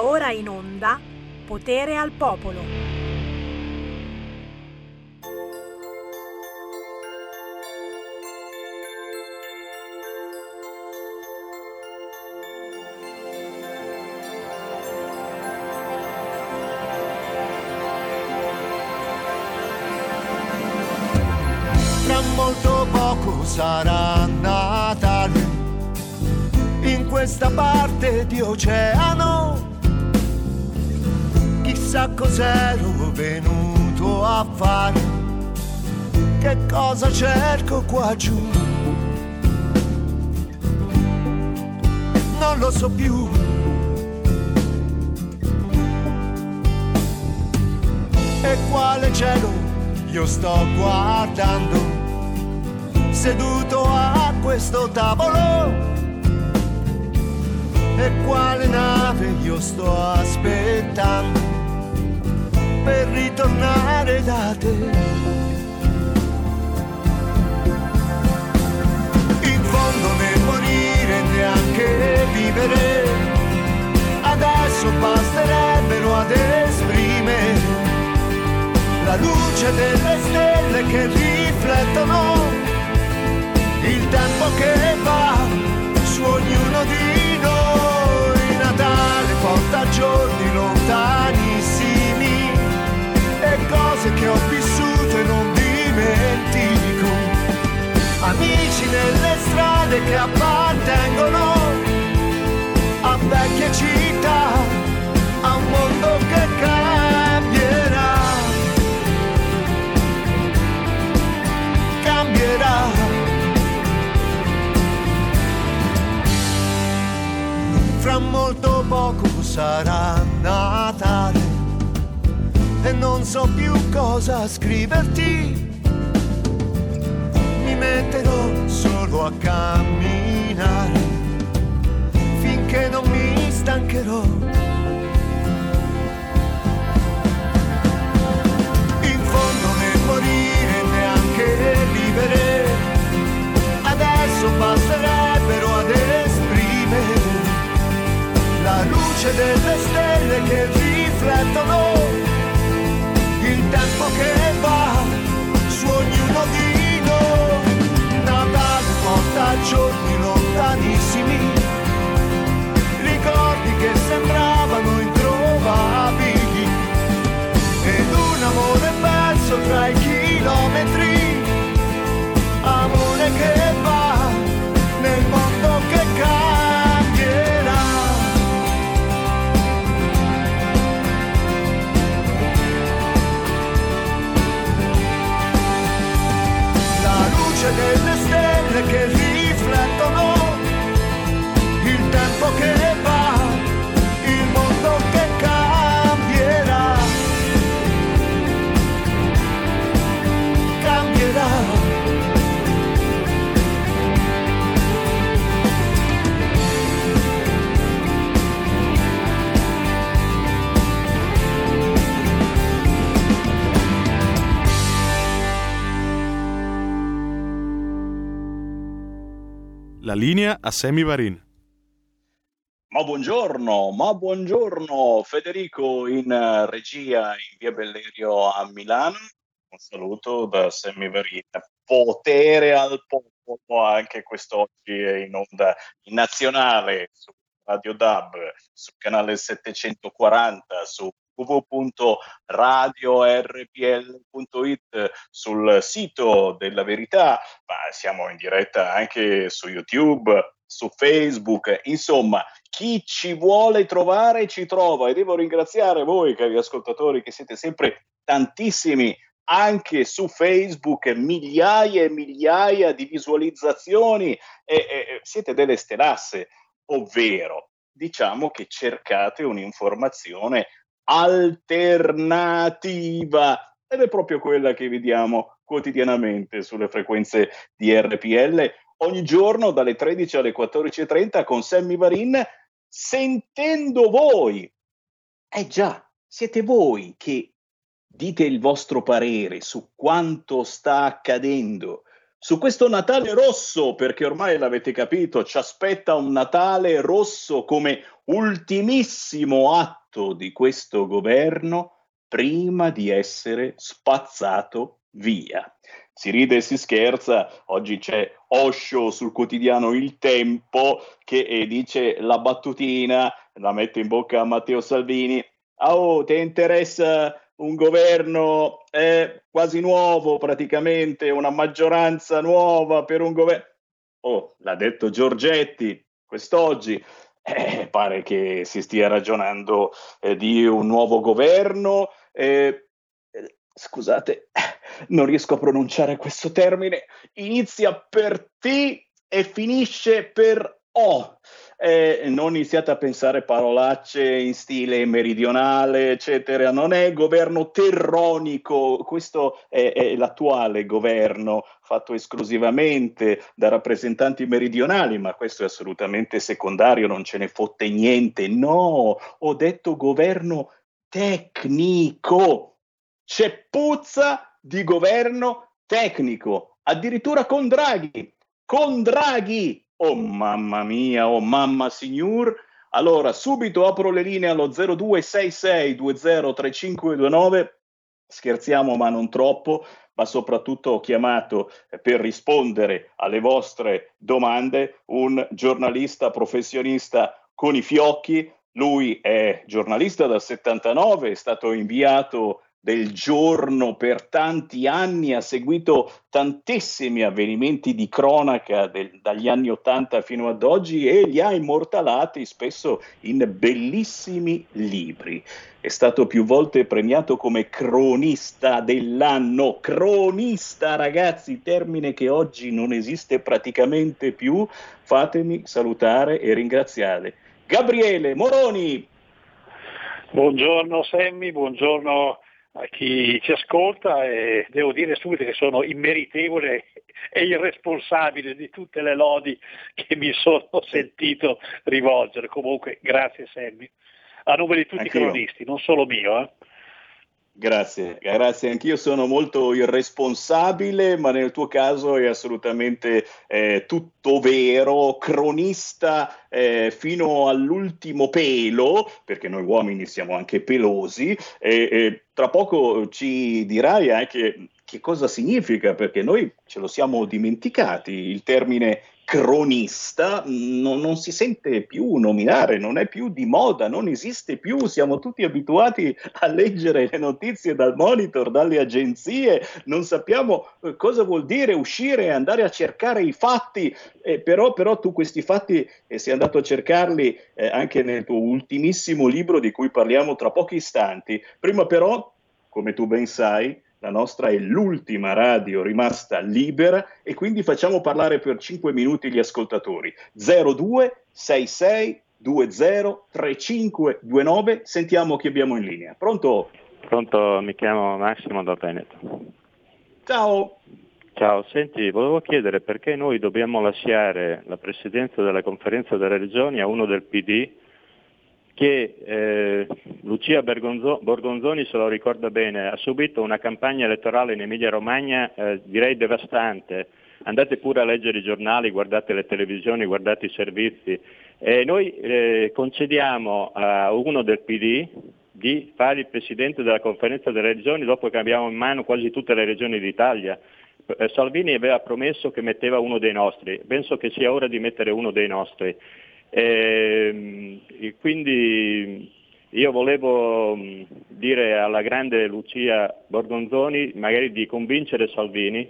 Ora in onda Potere al Popolo. Tra molto poco sarà Natale in questa parte di oceano. Chissà cos'ero venuto a fare, che cosa cerco qua giù. Non lo so più. E quale cielo io sto guardando, seduto a questo tavolo e quale nave io sto aspettando per ritornare da te. In fondo né morire neanche vivere, adesso basterebbero ad esprimere la luce delle stelle che riflettono il tempo che va su ognuno di noi. Natale porta giorni lontanissimi e cose che ho vissuto e non dimentico. Amici nelle strade che appartengono a vecchie città, a un mondo che cambierà. Cambierà. fra molto poco sarà Natale e non so più cosa scriverti. Mi metterò solo a camminare finché non mi stancherò. In fondo né morire neanche vivere, adesso basterebbero ad esprimere la luce delle stelle che riflettono il La linea a Semi Varin. Ma buongiorno, ma buongiorno Federico in eh, regia in via Bellerio a Milano. Un saluto da Semiverina. Potere al popolo anche quest'oggi in onda in nazionale su Radio DAB, sul canale 740, su www.radiorpl.it sul sito della verità, ma siamo in diretta anche su YouTube, su Facebook, insomma, chi ci vuole trovare ci trova e devo ringraziare voi cari ascoltatori che siete sempre tantissimi anche su Facebook, migliaia e migliaia di visualizzazioni e, e- siete delle stelasse, ovvero diciamo che cercate un'informazione alternativa. Ed è proprio quella che vediamo quotidianamente sulle frequenze di RPL ogni giorno dalle 13 alle 14.30 con Sammy Varin sentendo voi. Eh già siete voi che dite il vostro parere su quanto sta accadendo. Su questo Natale rosso, perché ormai l'avete capito, ci aspetta un Natale rosso come ultimissimo atto di questo governo prima di essere spazzato via. Si ride e si scherza, oggi c'è Osho sul quotidiano Il Tempo che eh, dice la battutina, la mette in bocca a Matteo Salvini, oh, ti interessa un governo eh, quasi nuovo praticamente, una maggioranza nuova per un governo. Oh, l'ha detto Giorgetti quest'oggi. Eh, pare che si stia ragionando eh, di un nuovo governo. Eh, scusate, non riesco a pronunciare questo termine. Inizia per T e finisce per O eh, non iniziate a pensare parolacce in stile meridionale, eccetera. Non è governo terronico, questo è, è l'attuale governo fatto esclusivamente da rappresentanti meridionali, ma questo è assolutamente secondario, non ce ne fotte niente. No, ho detto governo tecnico. C'è puzza di governo tecnico, addirittura con Draghi. Con Draghi, Oh mamma mia, oh mamma signor. Allora, subito apro le linee allo 0266203529. Scherziamo, ma non troppo, ma soprattutto ho chiamato per rispondere alle vostre domande un giornalista professionista con i fiocchi. Lui è giornalista dal 79, è stato inviato del giorno per tanti anni, ha seguito tantissimi avvenimenti di cronaca del, dagli anni Ottanta fino ad oggi e li ha immortalati spesso in bellissimi libri. È stato più volte premiato come cronista dell'anno. Cronista, ragazzi, termine che oggi non esiste praticamente più. Fatemi salutare e ringraziare. Gabriele Moroni. Buongiorno Semmi, buongiorno a chi ci ascolta e devo dire subito che sono immeritevole e irresponsabile di tutte le lodi che mi sono sentito rivolgere. Comunque, grazie Sammy. A nome di tutti Anch'io. i cronisti, non solo mio. Eh. Grazie, grazie. Anch'io sono molto irresponsabile, ma nel tuo caso è assolutamente eh, tutto vero, cronista eh, fino all'ultimo pelo, perché noi uomini siamo anche pelosi, e, e tra poco ci dirai anche che cosa significa, perché noi ce lo siamo dimenticati, il termine cronista non, non, si sente più nominare, non è più di moda, non esiste più, siamo tutti abituati a leggere le notizie dal monitor, dalle agenzie, non sappiamo eh, cosa vuol dire uscire e andare a cercare i fatti, eh, però, però, tu questi fatti eh, sei andato a cercarli eh, anche nel tuo ultimissimo libro di cui parliamo tra pochi istanti, prima però, come tu ben sai, la nostra è l'ultima radio rimasta libera e quindi facciamo parlare per 5 minuti gli ascoltatori. 0266 20 3529, sentiamo chi abbiamo in linea. Pronto? Pronto, mi chiamo Massimo da Veneto. Ciao. Ciao, senti, volevo chiedere perché noi dobbiamo lasciare la presidenza della conferenza delle regioni a uno del PD che eh, Lucia Bergonzo- Borgonzoni, se lo ricorda bene, ha subito una campagna elettorale in Emilia-Romagna eh, direi devastante. Andate pure a leggere i giornali, guardate le televisioni, guardate i servizi. E noi eh, concediamo a uno del PD di fare il presidente della conferenza delle regioni dopo che abbiamo in mano quasi tutte le regioni d'Italia. Eh, Salvini aveva promesso che metteva uno dei nostri, penso che sia ora di mettere uno dei nostri. Ehm, e, quindi io volevo mm, dire alla grande Lucia Borgonzoni magari di convincere Salvini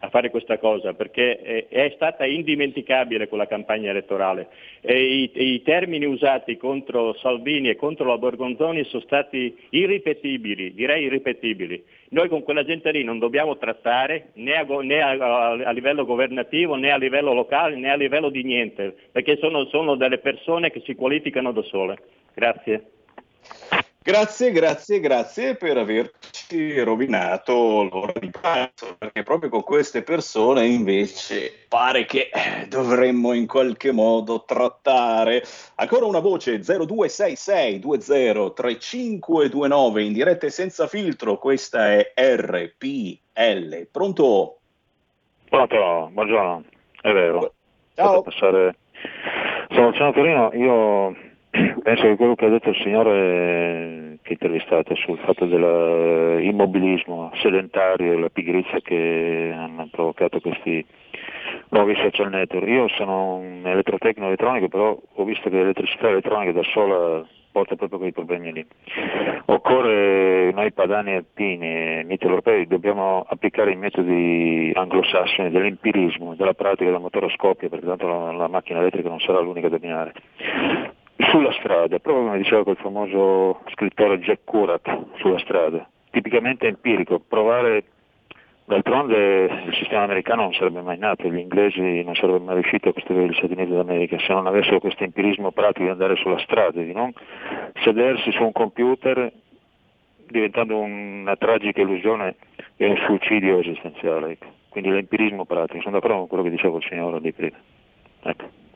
a fare questa cosa perché è, è stata indimenticabile quella campagna elettorale e i, i, termini usati contro Salvini e contro la Borgonzoni sono stati irripetibili, direi irripetibili. Noi con quella gente lì non dobbiamo trattare né, a, né a, a, livello governativo né a livello locale né a livello di niente, perché sono, sono delle persone che si qualificano da sole. Grazie. Grazie, grazie, grazie per averci rovinato l'ora di pranzo, perché proprio con queste persone invece pare che eh, dovremmo in qualche modo trattare. Ancora una voce 0266203529 in diretta e senza filtro, questa è RPL. Pronto? Pronto, buongiorno, è vero. Ciao. Passare... Sono Luciano Torino, io penso che quello che ha detto il signore che intervistato sul fatto dell'immobilismo sedentario e la pigrizia che hanno provocato questi nuovi social network. Io sono un elettrotecnico elettronico, però ho visto che l'elettricità elettronica da sola porta proprio quei problemi lì. Occorre, noi padani alpini e mitteleuropei dobbiamo applicare i metodi anglosassoni dell'empirismo, della pratica del motore a scoppio, perché tanto la, la macchina elettrica non sarà l'unica da dominare. Sulla strada, proprio come diceva quel famoso scrittore Jack Kurat, sulla strada, tipicamente empirico, provare D'altronde il sistema americano non sarebbe mai nato, gli inglesi non sarebbero mai riusciti a costruire gli Stati Uniti d'America se non avessero questo empirismo pratico di andare sulla strada, di non sedersi su un computer diventando una tragica illusione e un suicidio esistenziale. Ecco. Quindi l'empirismo pratico, sono d'accordo con quello che diceva il signore di prima. Ecco.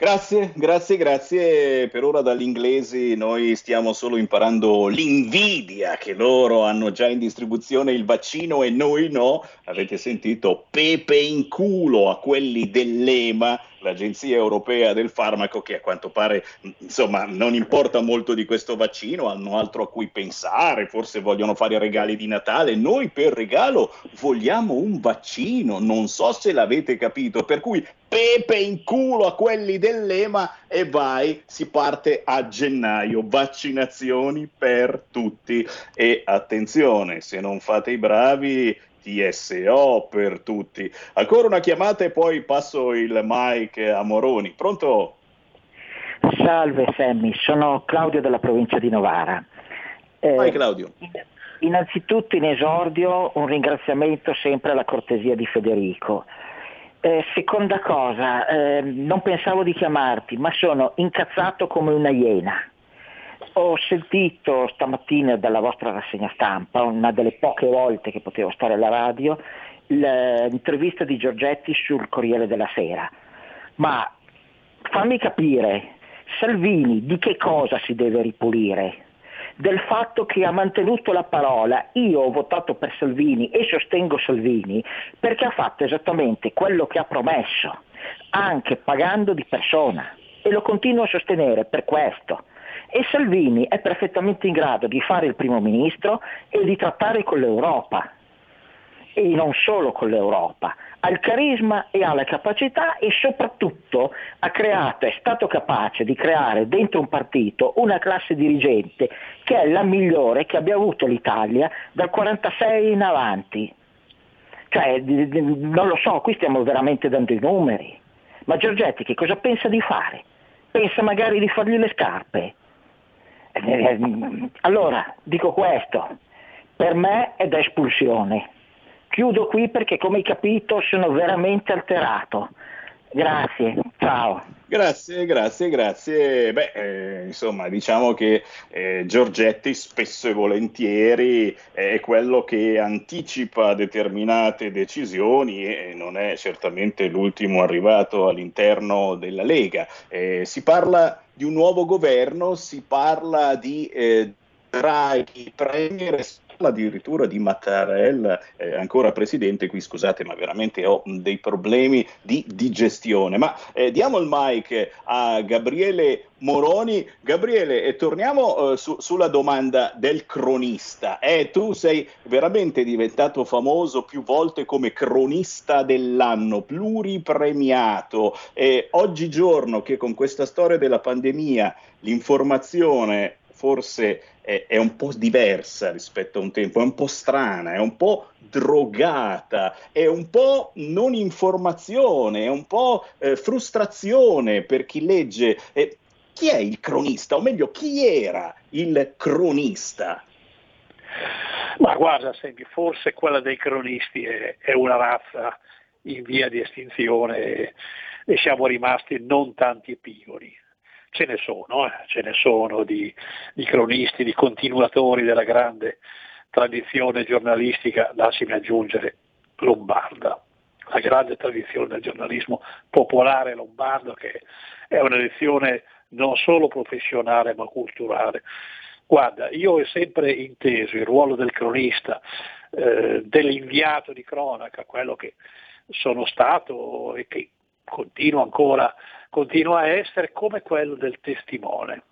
Grazie, grazie, grazie. Per ora dagli inglesi noi stiamo solo imparando l'invidia che loro hanno già in distribuzione il vaccino e noi no. Avete sentito pepe in culo a quelli dell'EMA l'Agenzia Europea del Farmaco che a quanto pare insomma non importa molto di questo vaccino, hanno altro a cui pensare, forse vogliono fare regali di Natale, noi per regalo vogliamo un vaccino, non so se l'avete capito, per cui pepe in culo a quelli dell'EMA e vai, si parte a gennaio, vaccinazioni per tutti. E attenzione, se non fate i bravi TSO per tutti. Ancora una chiamata e poi passo il mic a Moroni. Pronto? Salve Sammy, sono Claudio della provincia di Novara. Eh, Vai Claudio. Innanzitutto in esordio un ringraziamento sempre alla cortesia di Federico. Eh, seconda cosa, eh, non pensavo di chiamarti, ma sono incazzato come una iena ho sentito stamattina dalla vostra rassegna stampa, una delle poche volte che potevo stare alla radio, l'intervista di Giorgetti sul Corriere della Sera. Ma fammi capire, Salvini di che cosa si deve ripulire? Del fatto che ha mantenuto la parola, io ho votato per Salvini e sostengo Salvini perché ha fatto esattamente quello che ha promesso, anche pagando di persona. E lo continuo a sostenere per questo e Salvini è perfettamente in grado di fare il primo ministro e di trattare con l'Europa e non solo con l'Europa, ha il carisma e ha la capacità e soprattutto ha creato, è stato capace di creare dentro un partito una classe dirigente che è la migliore che abbia avuto l'Italia dal 46 in avanti. Cioè, non lo so, qui stiamo veramente dando i numeri. Ma Giorgetti che cosa pensa di fare? Pensa magari di fargli le scarpe? Eh, allora, dico questo, per me è da espulsione. Chiudo qui perché come hai capito sono veramente alterato. Grazie, ciao. Grazie, grazie, grazie. Beh, eh, insomma, diciamo che eh, Giorgetti spesso e volentieri è quello che anticipa determinate decisioni e non è certamente l'ultimo arrivato all'interno della Lega. Eh, si parla di un nuovo governo, si parla di eh, Draghi Premier addirittura di Mattarella eh, ancora presidente qui scusate ma veramente ho dei problemi di digestione. Ma eh, diamo il mic a Gabriele Moroni. Gabriele e torniamo eh, su, sulla domanda del cronista. Eh, tu sei veramente diventato famoso più volte come cronista dell'anno pluripremiato. E oggigiorno che con questa storia della pandemia l'informazione forse è, è, un po' diversa rispetto a un tempo, è un po' strana, è un po' drogata, è un po' non informazione, è un po' eh, frustrazione per chi legge. Eh, chi è il cronista, o meglio, chi era il cronista? Ma guarda, senti, forse quella dei cronisti è, è una razza in via di estinzione e siamo rimasti non tanti epigoni ce ne sono, eh, ce ne sono di, di, cronisti, di continuatori della grande tradizione giornalistica, lasciami aggiungere Lombarda, la grande tradizione del giornalismo popolare lombardo che è una lezione non solo professionale ma culturale. Guarda, io ho sempre inteso il ruolo del cronista, eh, dell'inviato di cronaca, quello che sono stato e che continuo ancora continua a essere come quello del testimone,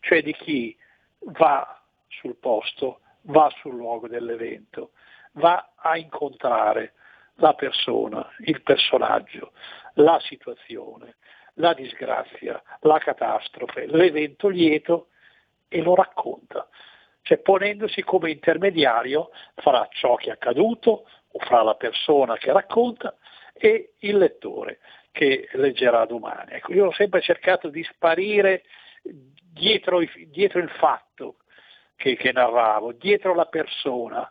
cioè di chi va sul posto, va sul luogo dell'evento, va a incontrare la persona, il personaggio, la situazione, la disgrazia, la catastrofe, l'evento lieto e lo racconta, cioè ponendosi come intermediario fra ciò che è accaduto o fra la persona che racconta e il lettore che leggerà domani. Ecco, io ho sempre cercato di sparire dietro, dietro il fatto che, che, narravo, dietro la persona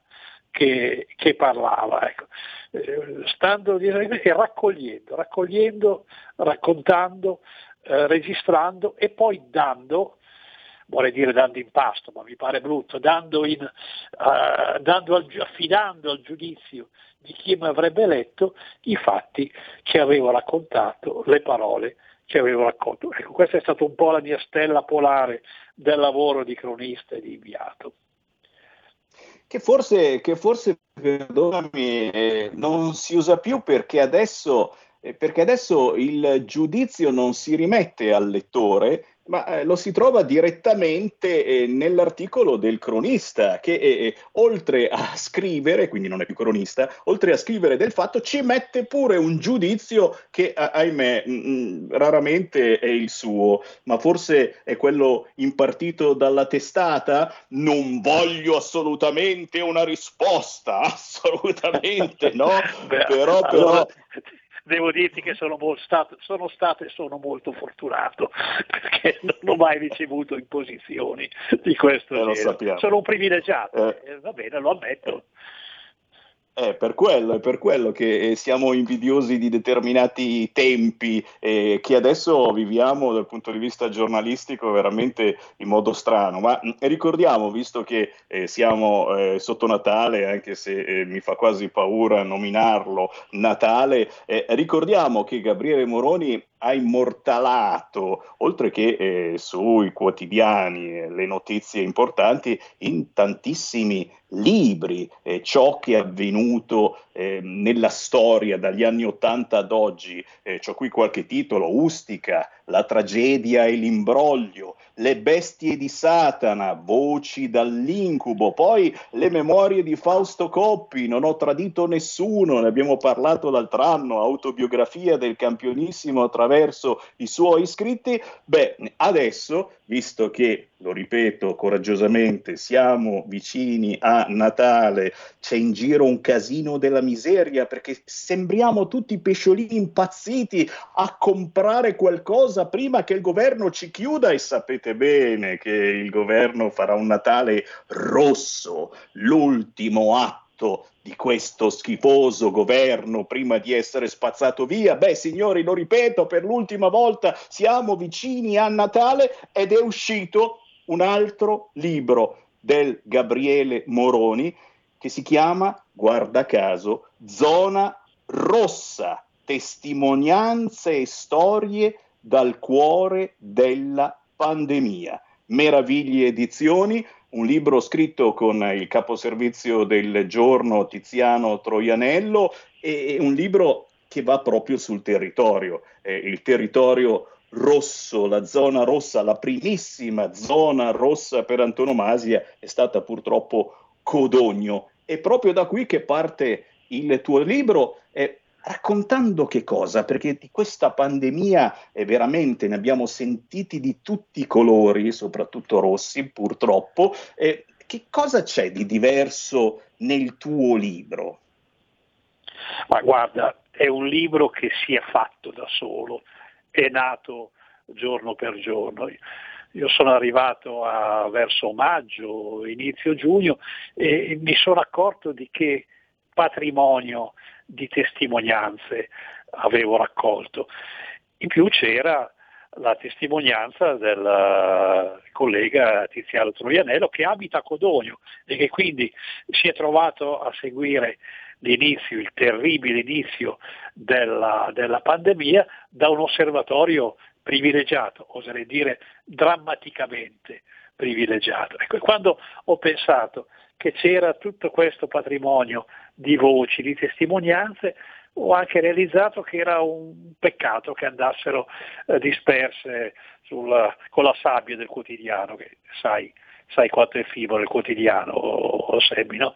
che, che parlava, ecco. eh, stando e raccogliendo, raccogliendo, raccontando, eh, registrando e poi dando vorrei dire dando in pasto, ma mi pare brutto, dando in, uh, dando al, affidando al giudizio di chi mi avrebbe letto i fatti che avevo raccontato, le parole che avevo raccontato. Ecco, questa è stata un po' la mia stella polare del lavoro di cronista e di inviato. Che forse, che forse perdonami, eh, non si usa più perché adesso, eh, perché adesso il giudizio non si rimette al lettore, ma eh, lo si trova direttamente eh, nell'articolo del cronista che eh, eh oltre a scrivere, quindi non è più cronista, oltre a scrivere del fatto ci mette pure un giudizio che ahimè mh, mm, mm, raramente è il suo, ma forse è quello impartito dalla testata. Non voglio assolutamente una risposta, assolutamente no, Beh, però, però devo dirti che sono, stato, sono stato e sono molto fortunato perché non ho mai ricevuto imposizioni di questo eh, genere. Sono un privilegiato, eh. Eh, va bene, lo ammetto. È per quello, è per quello che eh, siamo invidiosi di determinati tempi eh, che adesso viviamo dal punto di vista giornalistico veramente in modo strano. Ma mm, ricordiamo, visto che eh, siamo eh, sotto Natale, anche se eh, mi fa quasi paura nominarlo Natale, eh, ricordiamo che Gabriele Moroni ha immortalato, oltre che eh, sui quotidiani, eh, le notizie importanti, in tantissimi libri eh, ciò che è avvenuto eh, nella storia dagli anni Ottanta ad oggi. Eh, c'ho qui qualche titolo, Ustica, La tragedia e l'imbroglio, Le bestie di Satana, Voci dall'incubo, poi le memorie di Fausto Coppi, Non ho tradito nessuno, ne abbiamo parlato l'altro anno, autobiografia del campionissimo attraverso i suoi scritti. Beh, adesso, visto che lo ripeto coraggiosamente, siamo vicini a Natale, c'è in giro un casino della miseria perché sembriamo tutti pesciolini impazziti a comprare qualcosa prima che il governo ci chiuda. E sapete bene che il governo farà un Natale rosso, l'ultimo atto di questo schifoso governo prima di essere spazzato via. Beh, signori, lo ripeto per l'ultima volta, siamo vicini a Natale ed è uscito un altro libro del Gabriele Moroni che si chiama, guarda caso, Zona Rossa, testimonianze e storie dal cuore della pandemia. Meravigli Edizioni, un libro scritto con il caposervizio del giorno Tiziano Troianello e un libro che va proprio sul territorio, eh, il territorio rosso, la zona rossa, la primissima zona rossa per antonomasia è stata purtroppo Codogno. È proprio da qui che parte il tuo libro. Eh, raccontando che cosa? Perché di questa pandemia eh, veramente ne abbiamo sentiti di tutti i colori, soprattutto rossi purtroppo. Eh, che cosa c'è di diverso nel tuo libro? Ma guarda, è un libro che si è fatto da solo, è nato giorno per giorno. Io sono arrivato a, verso maggio, inizio giugno e mi sono accorto di che patrimonio di testimonianze avevo raccolto. In più c'era la testimonianza del collega Tiziano Troianello che abita a Codogno e che quindi si è trovato a seguire l'inizio, il terribile inizio della, della pandemia da un osservatorio privilegiato, oserei dire drammaticamente privilegiato. Ecco, quando ho pensato che c'era tutto questo patrimonio di voci, di testimonianze, ho anche realizzato che era un peccato che andassero eh, disperse sul, con la sabbia del quotidiano, che sai, sai quanto è effimero il quotidiano, o, Semmi, no?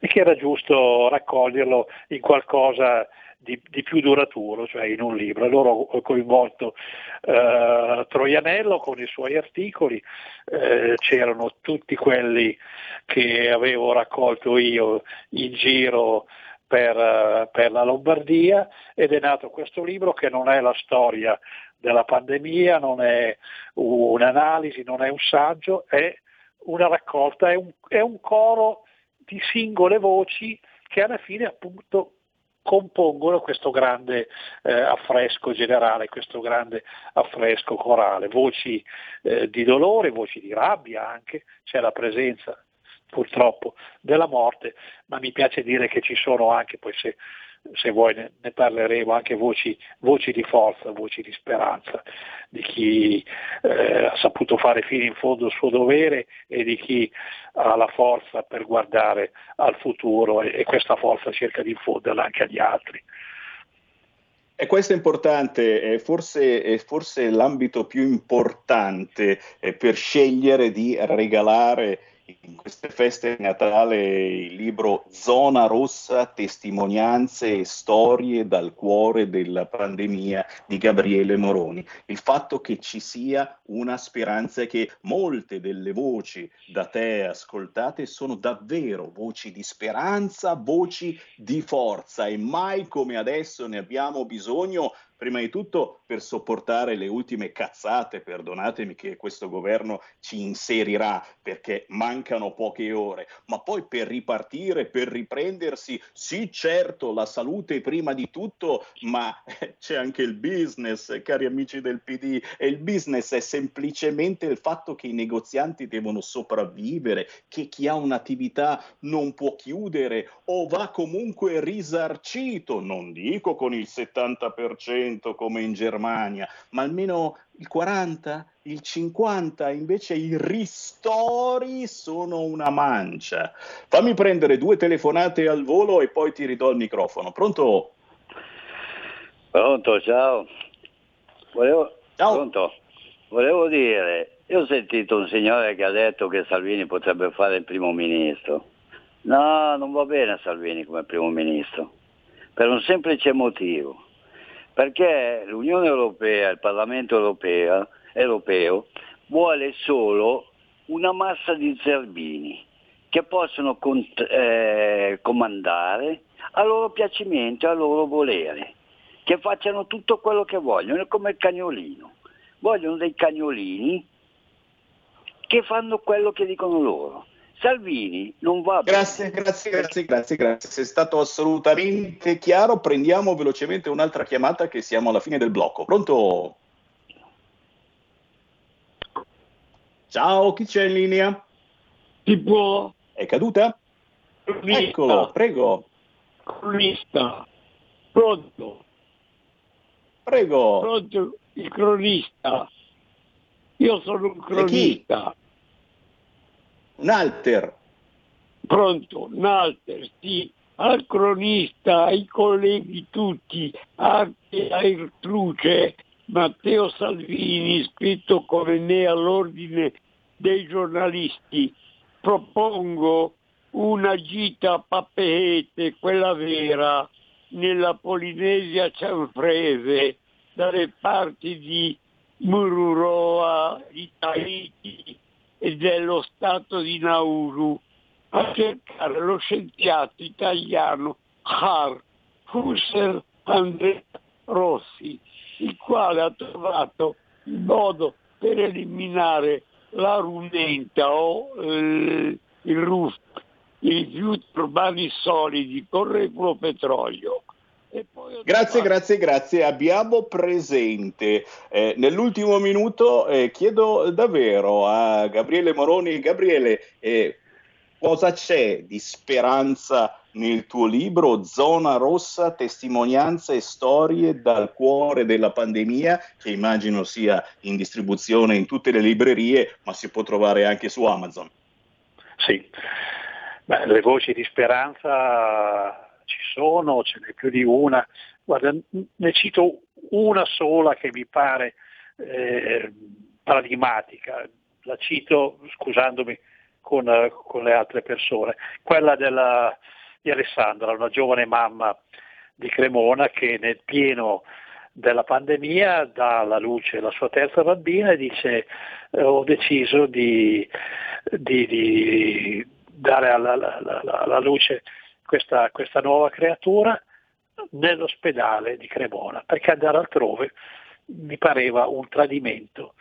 e che era giusto raccoglierlo in qualcosa di, di, più duraturo, cioè in un libro. Allora ho coinvolto eh, Troianello con i suoi articoli, eh, c'erano tutti quelli che avevo raccolto io in giro per, per, la Lombardia ed è nato questo libro che non è la storia della pandemia, non è un'analisi, non è un saggio, è una raccolta, è un, è un coro di singole voci che alla fine appunto compongono questo grande eh, affresco generale, questo grande affresco corale, voci eh, di dolore, voci di rabbia anche, c'è la presenza purtroppo della morte, ma mi piace dire che ci sono anche, poi se, se vuoi ne, ne parleremo, anche voci, voci, di forza, voci di speranza, di chi eh, ha saputo fare fino in fondo il suo dovere e di chi ha la forza per guardare al futuro e, e questa forza cerca di infonderla anche agli altri. E questo è importante, è forse, è forse l'ambito più importante eh, per scegliere di regalare in queste feste di Natale il libro Zona Rossa, testimonianze e storie dal cuore della pandemia di Gabriele Moroni. Il fatto che ci sia una speranza che molte delle voci da te ascoltate sono davvero voci di speranza, voci di forza e mai come adesso ne abbiamo bisogno prima di tutto per sopportare le ultime cazzate, perdonatemi che questo governo ci inserirà perché mancano poche ore, ma poi per ripartire, per riprendersi, sì certo la salute prima di tutto, ma c'è anche il business, cari amici del PD, e il business è semplicemente il fatto che i negozianti devono sopravvivere, che chi ha un'attività non può chiudere o va comunque risarcito, non dico con il 70%, come in Germania, ma almeno il 40, il 50, invece i ristori sono una mancia. Fammi prendere due telefonate al volo e poi ti ridò il microfono. Pronto? Pronto, ciao. Volevo, ciao. Pronto. Volevo dire, io ho sentito un signore che ha detto che Salvini potrebbe fare il primo ministro. No, non va bene Salvini come primo ministro, per un semplice motivo perché l'Unione Europea, il Parlamento europeo, europeo vuole solo una massa di zerbini che possono cont- eh, comandare a loro piacimento, a loro volere, che facciano tutto quello che vogliono, come il cagnolino. Vogliono dei cagnolini che fanno quello che dicono loro. Salvini non va bene. Grazie, grazie, grazie, grazie, grazie. Sei stato assolutamente chiaro. Prendiamo velocemente un'altra chiamata che siamo alla fine del blocco. Pronto? Ciao, chi c'è in linea? Si può? È caduta? Cronista. Eccolo, prego. Cronista. Pronto? Prego. Pronto, il cronista. Io sono un cronista. Un alter. Pronto, un alter, sì. Al cronista, ai colleghi tutti, anche a Irtruce, Matteo Salvini, iscritto come ne all'ordine dei giornalisti, propongo una gita a Papeete, quella vera, nella Polinesia cianfrese, dalle parti di Mururoa, di Tahiti, e dello Stato di Nauru a cercare lo scienziato italiano Har Husserl Andrea Rossi, il quale ha trovato il modo per eliminare la rumenta o eh, il RUF, i rifiuti urbani solidi con regulo petrolio. Grazie, grazie, grazie. Abbiamo presente. Eh, nell'ultimo minuto eh, chiedo davvero a Gabriele Moroni, Gabriele, eh, cosa c'è di speranza nel tuo libro Zona Rossa, testimonianze e storie dal cuore della pandemia, che immagino sia in distribuzione in tutte le librerie, ma si può trovare anche su Amazon. Sì, Beh, le voci di speranza ci sono, ce n'è più di una, guarda, ne cito una sola che mi pare eh, paradigmatica, la cito scusandomi con, con le altre persone, quella della, di Alessandra, una giovane mamma di Cremona che nel pieno della pandemia dà alla luce la sua terza bambina e dice eh, ho deciso di, di, di dare alla, alla, alla luce questa, questa, nuova creatura nell'ospedale di Cremona, perché andare altrove mi pareva un tradimento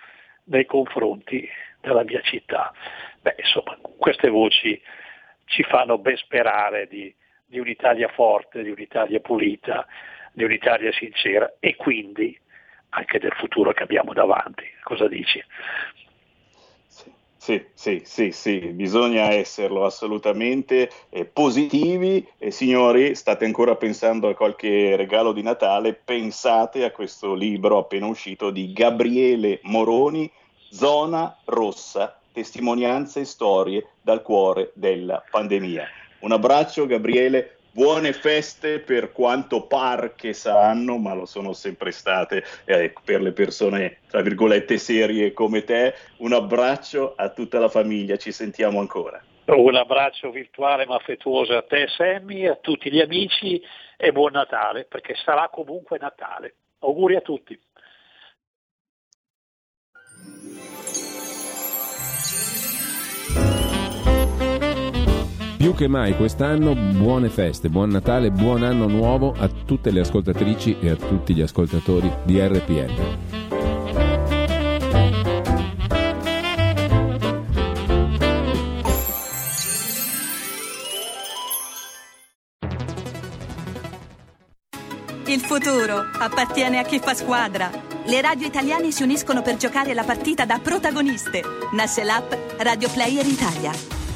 nei confronti della mia città. Beh, insomma, queste voci ci fanno ben sperare di, di un'Italia forte, di un'Italia pulita, di un'Italia sincera e quindi anche del futuro che abbiamo davanti. Cosa dici? Sì, sì, sì, sì, bisogna esserlo assolutamente eh, positivi. E signori state ancora pensando a qualche regalo di Natale, pensate a questo libro appena uscito di Gabriele Moroni, Zona Rossa, testimonianze e storie dal cuore della pandemia. Un abbraccio Gabriele, buone feste per quanto par che saranno, ma lo sono sempre state eh, per le persone, tra virgolette, serie come te. Un abbraccio a tutta la famiglia, ci sentiamo ancora. Un abbraccio virtuale ma affettuoso a te Sammy, a tutti gli amici e buon Natale, perché sarà comunque Natale. Auguri a tutti. Più che mai quest'anno buone feste, buon Natale, buon anno nuovo a tutte le ascoltatrici e a tutti gli ascoltatori di RPL. Il futuro appartiene a chi fa squadra. Le radio italiane si uniscono per giocare la partita da protagoniste. Nasce l'app Radio Player Italia.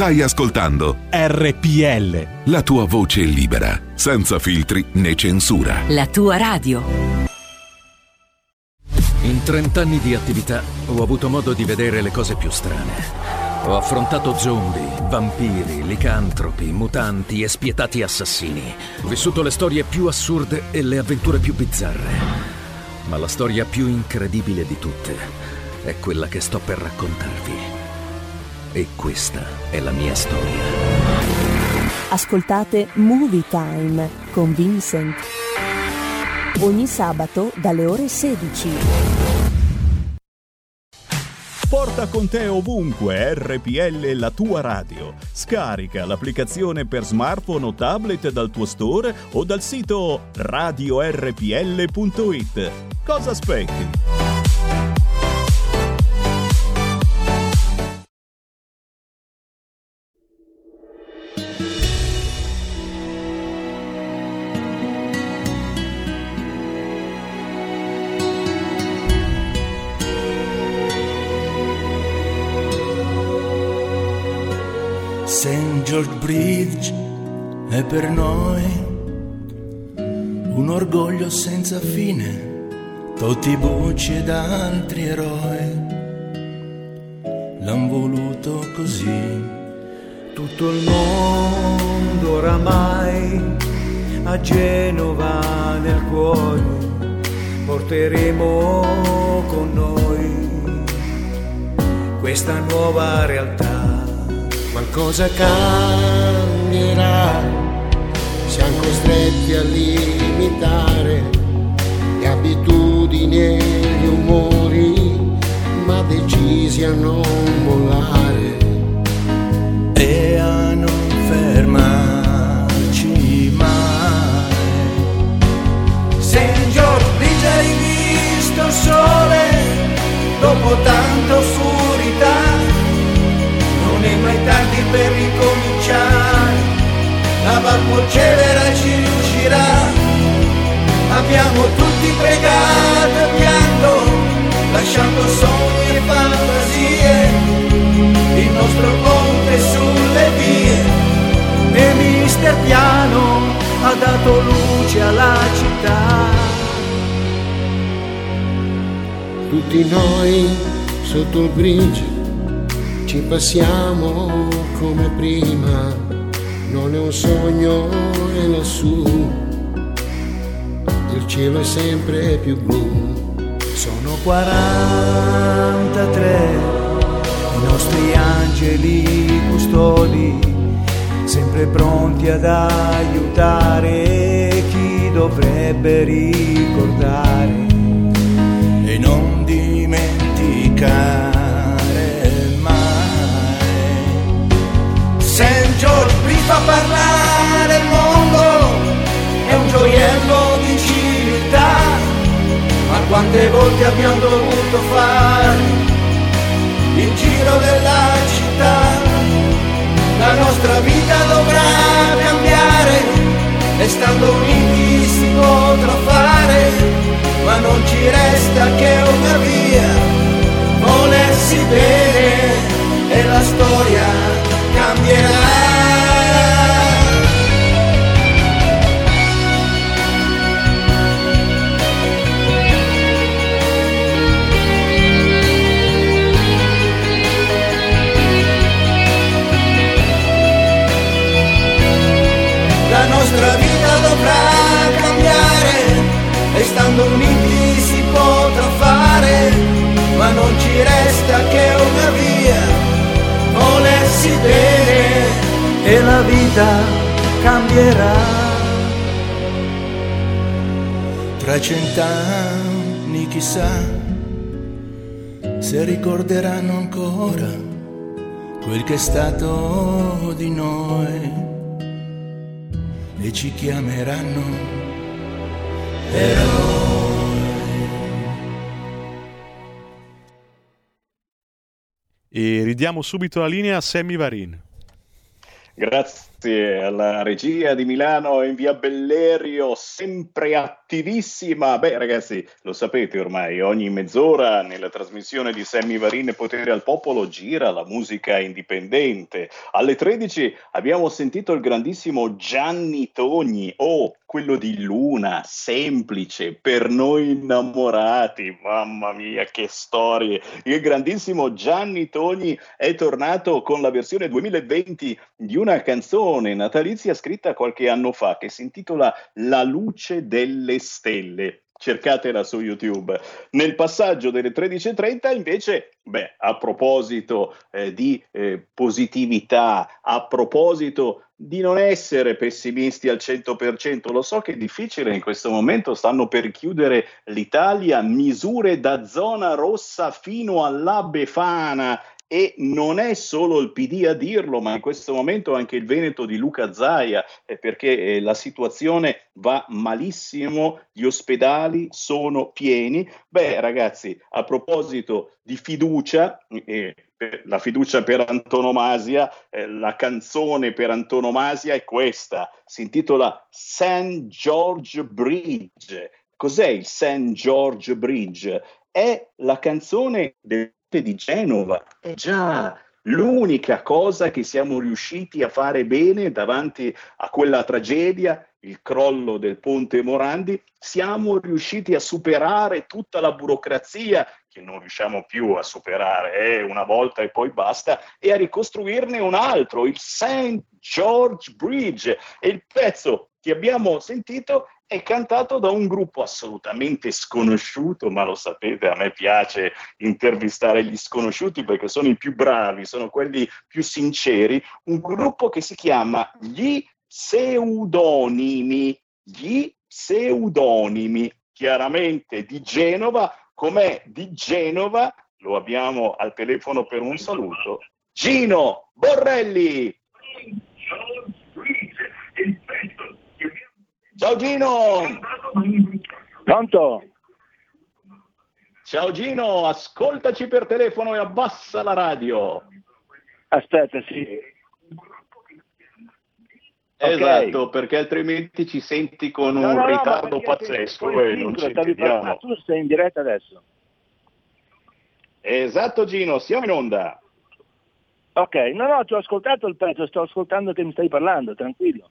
Stai ascoltando RPL. La tua voce libera, senza filtri né censura. La tua radio. In 30 anni di attività ho avuto modo di vedere le cose più strane. Ho affrontato zombie, vampiri, licantropi, mutanti e spietati assassini. Ho vissuto le storie più assurde e le avventure più bizzarre. Ma la storia più incredibile di tutte è quella che sto per raccontarvi. E questa è la mia storia. Ascoltate Movie Time con Vincent. Ogni sabato dalle ore 16. Porta con te ovunque RPL la tua radio. Scarica l'applicazione per smartphone o tablet dal tuo store o dal sito radiorpl.it. Cosa aspetti? Senza fine, Totti Bucci ed altri eroi l'han voluto così. Tutto il mondo oramai a Genova nel cuore porteremo con noi questa nuova realtà qualcosa cambierà, siamo costretti a limitare le abitudini e umori, ma decisi a non mollare e a non fermarci mai. St. George, Bridge hai visto il sole dopo tanta oscurità non è mai tardi per la Valpolcevera ci riuscirà. Abbiamo tutti pregato e pianto, lasciando sogni e fantasie, il nostro ponte sulle vie. E mister Piano ha dato luce alla città. Tutti noi sotto il bridge ci passiamo come prima, non è un sogno, è lassù, cielo è sempre più blu. Sono 43 i nostri angeli custodi, sempre pronti ad aiutare chi dovrebbe ricordare e non dimenticare mai. George Bridge fa parlare il quante volte abbiamo dovuto fare il giro della città. La nostra vita dovrà cambiare, e stando uniti si potrà fare, ma non ci resta che una via, volersi bene e la storia cambierà. Nostra vita dovrà cambiare e stando uniti si potrà fare, ma non ci resta che una via, volersi bene e la vita cambierà. Tra cent'anni chissà se ricorderanno ancora quel che è stato di noi e ci chiameranno eroi. E ridiamo subito la linea a Sammy Varin. Grazie alla regia di Milano in via Bellerio, sempre attivissima. Beh, ragazzi, lo sapete ormai, ogni mezz'ora nella trasmissione di Sammy Varin e Potere al Popolo gira la musica indipendente. Alle 13 abbiamo sentito il grandissimo Gianni Togni, oh, quello di Luna, semplice, per noi innamorati. Mamma mia, che storie! Il grandissimo Gianni Togni è tornato con la versione 2020 di una canzone natalizia scritta qualche anno fa che si intitola La luce delle stelle. Cercatela su YouTube. Nel passaggio delle 13.30 invece, beh, a proposito eh, di eh, positività, a proposito di non essere pessimisti al 100%, lo so che è difficile in questo momento, stanno per chiudere l'Italia, misure da zona rossa fino alla Befana e non è solo il PD a dirlo, ma in questo momento anche il Veneto di Luca Zaia, eh, perché eh, la situazione va malissimo, gli ospedali sono pieni. Beh, ragazzi, a proposito di fiducia, eh, la fiducia per antonomasia, eh, la canzone per antonomasia è questa, si intitola St. George Bridge. Cos'è il St. George Bridge? È la canzone del di Genova. È già l'unica cosa che siamo riusciti a fare bene davanti a quella tragedia, il crollo del ponte Morandi, siamo riusciti a superare tutta la burocrazia che non riusciamo più a superare eh, una volta e poi basta, e a ricostruirne un altro, il St. George Bridge. E il pezzo che abbiamo sentito è cantato da un gruppo assolutamente sconosciuto, ma lo sapete, a me piace intervistare gli sconosciuti perché sono i più bravi, sono quelli più sinceri, un gruppo che si chiama Gli Pseudonimi, Gli Pseudonimi, chiaramente di Genova, com'è di Genova, lo abbiamo al telefono per un saluto, Gino Borrelli. Ciao Gino! Pronto? Ciao Gino, ascoltaci per telefono e abbassa la radio. Aspetta, sì. Esatto, perché altrimenti ci senti con No, un no, no, ritardo ma perché pazzesco poi e sì, non ci vediamo. Tu sei in diretta adesso. Esatto Gino, siamo in onda. Ok, no, no, ti ho ascoltato il pezzo, sto ascoltando che mi stai parlando, tranquillo.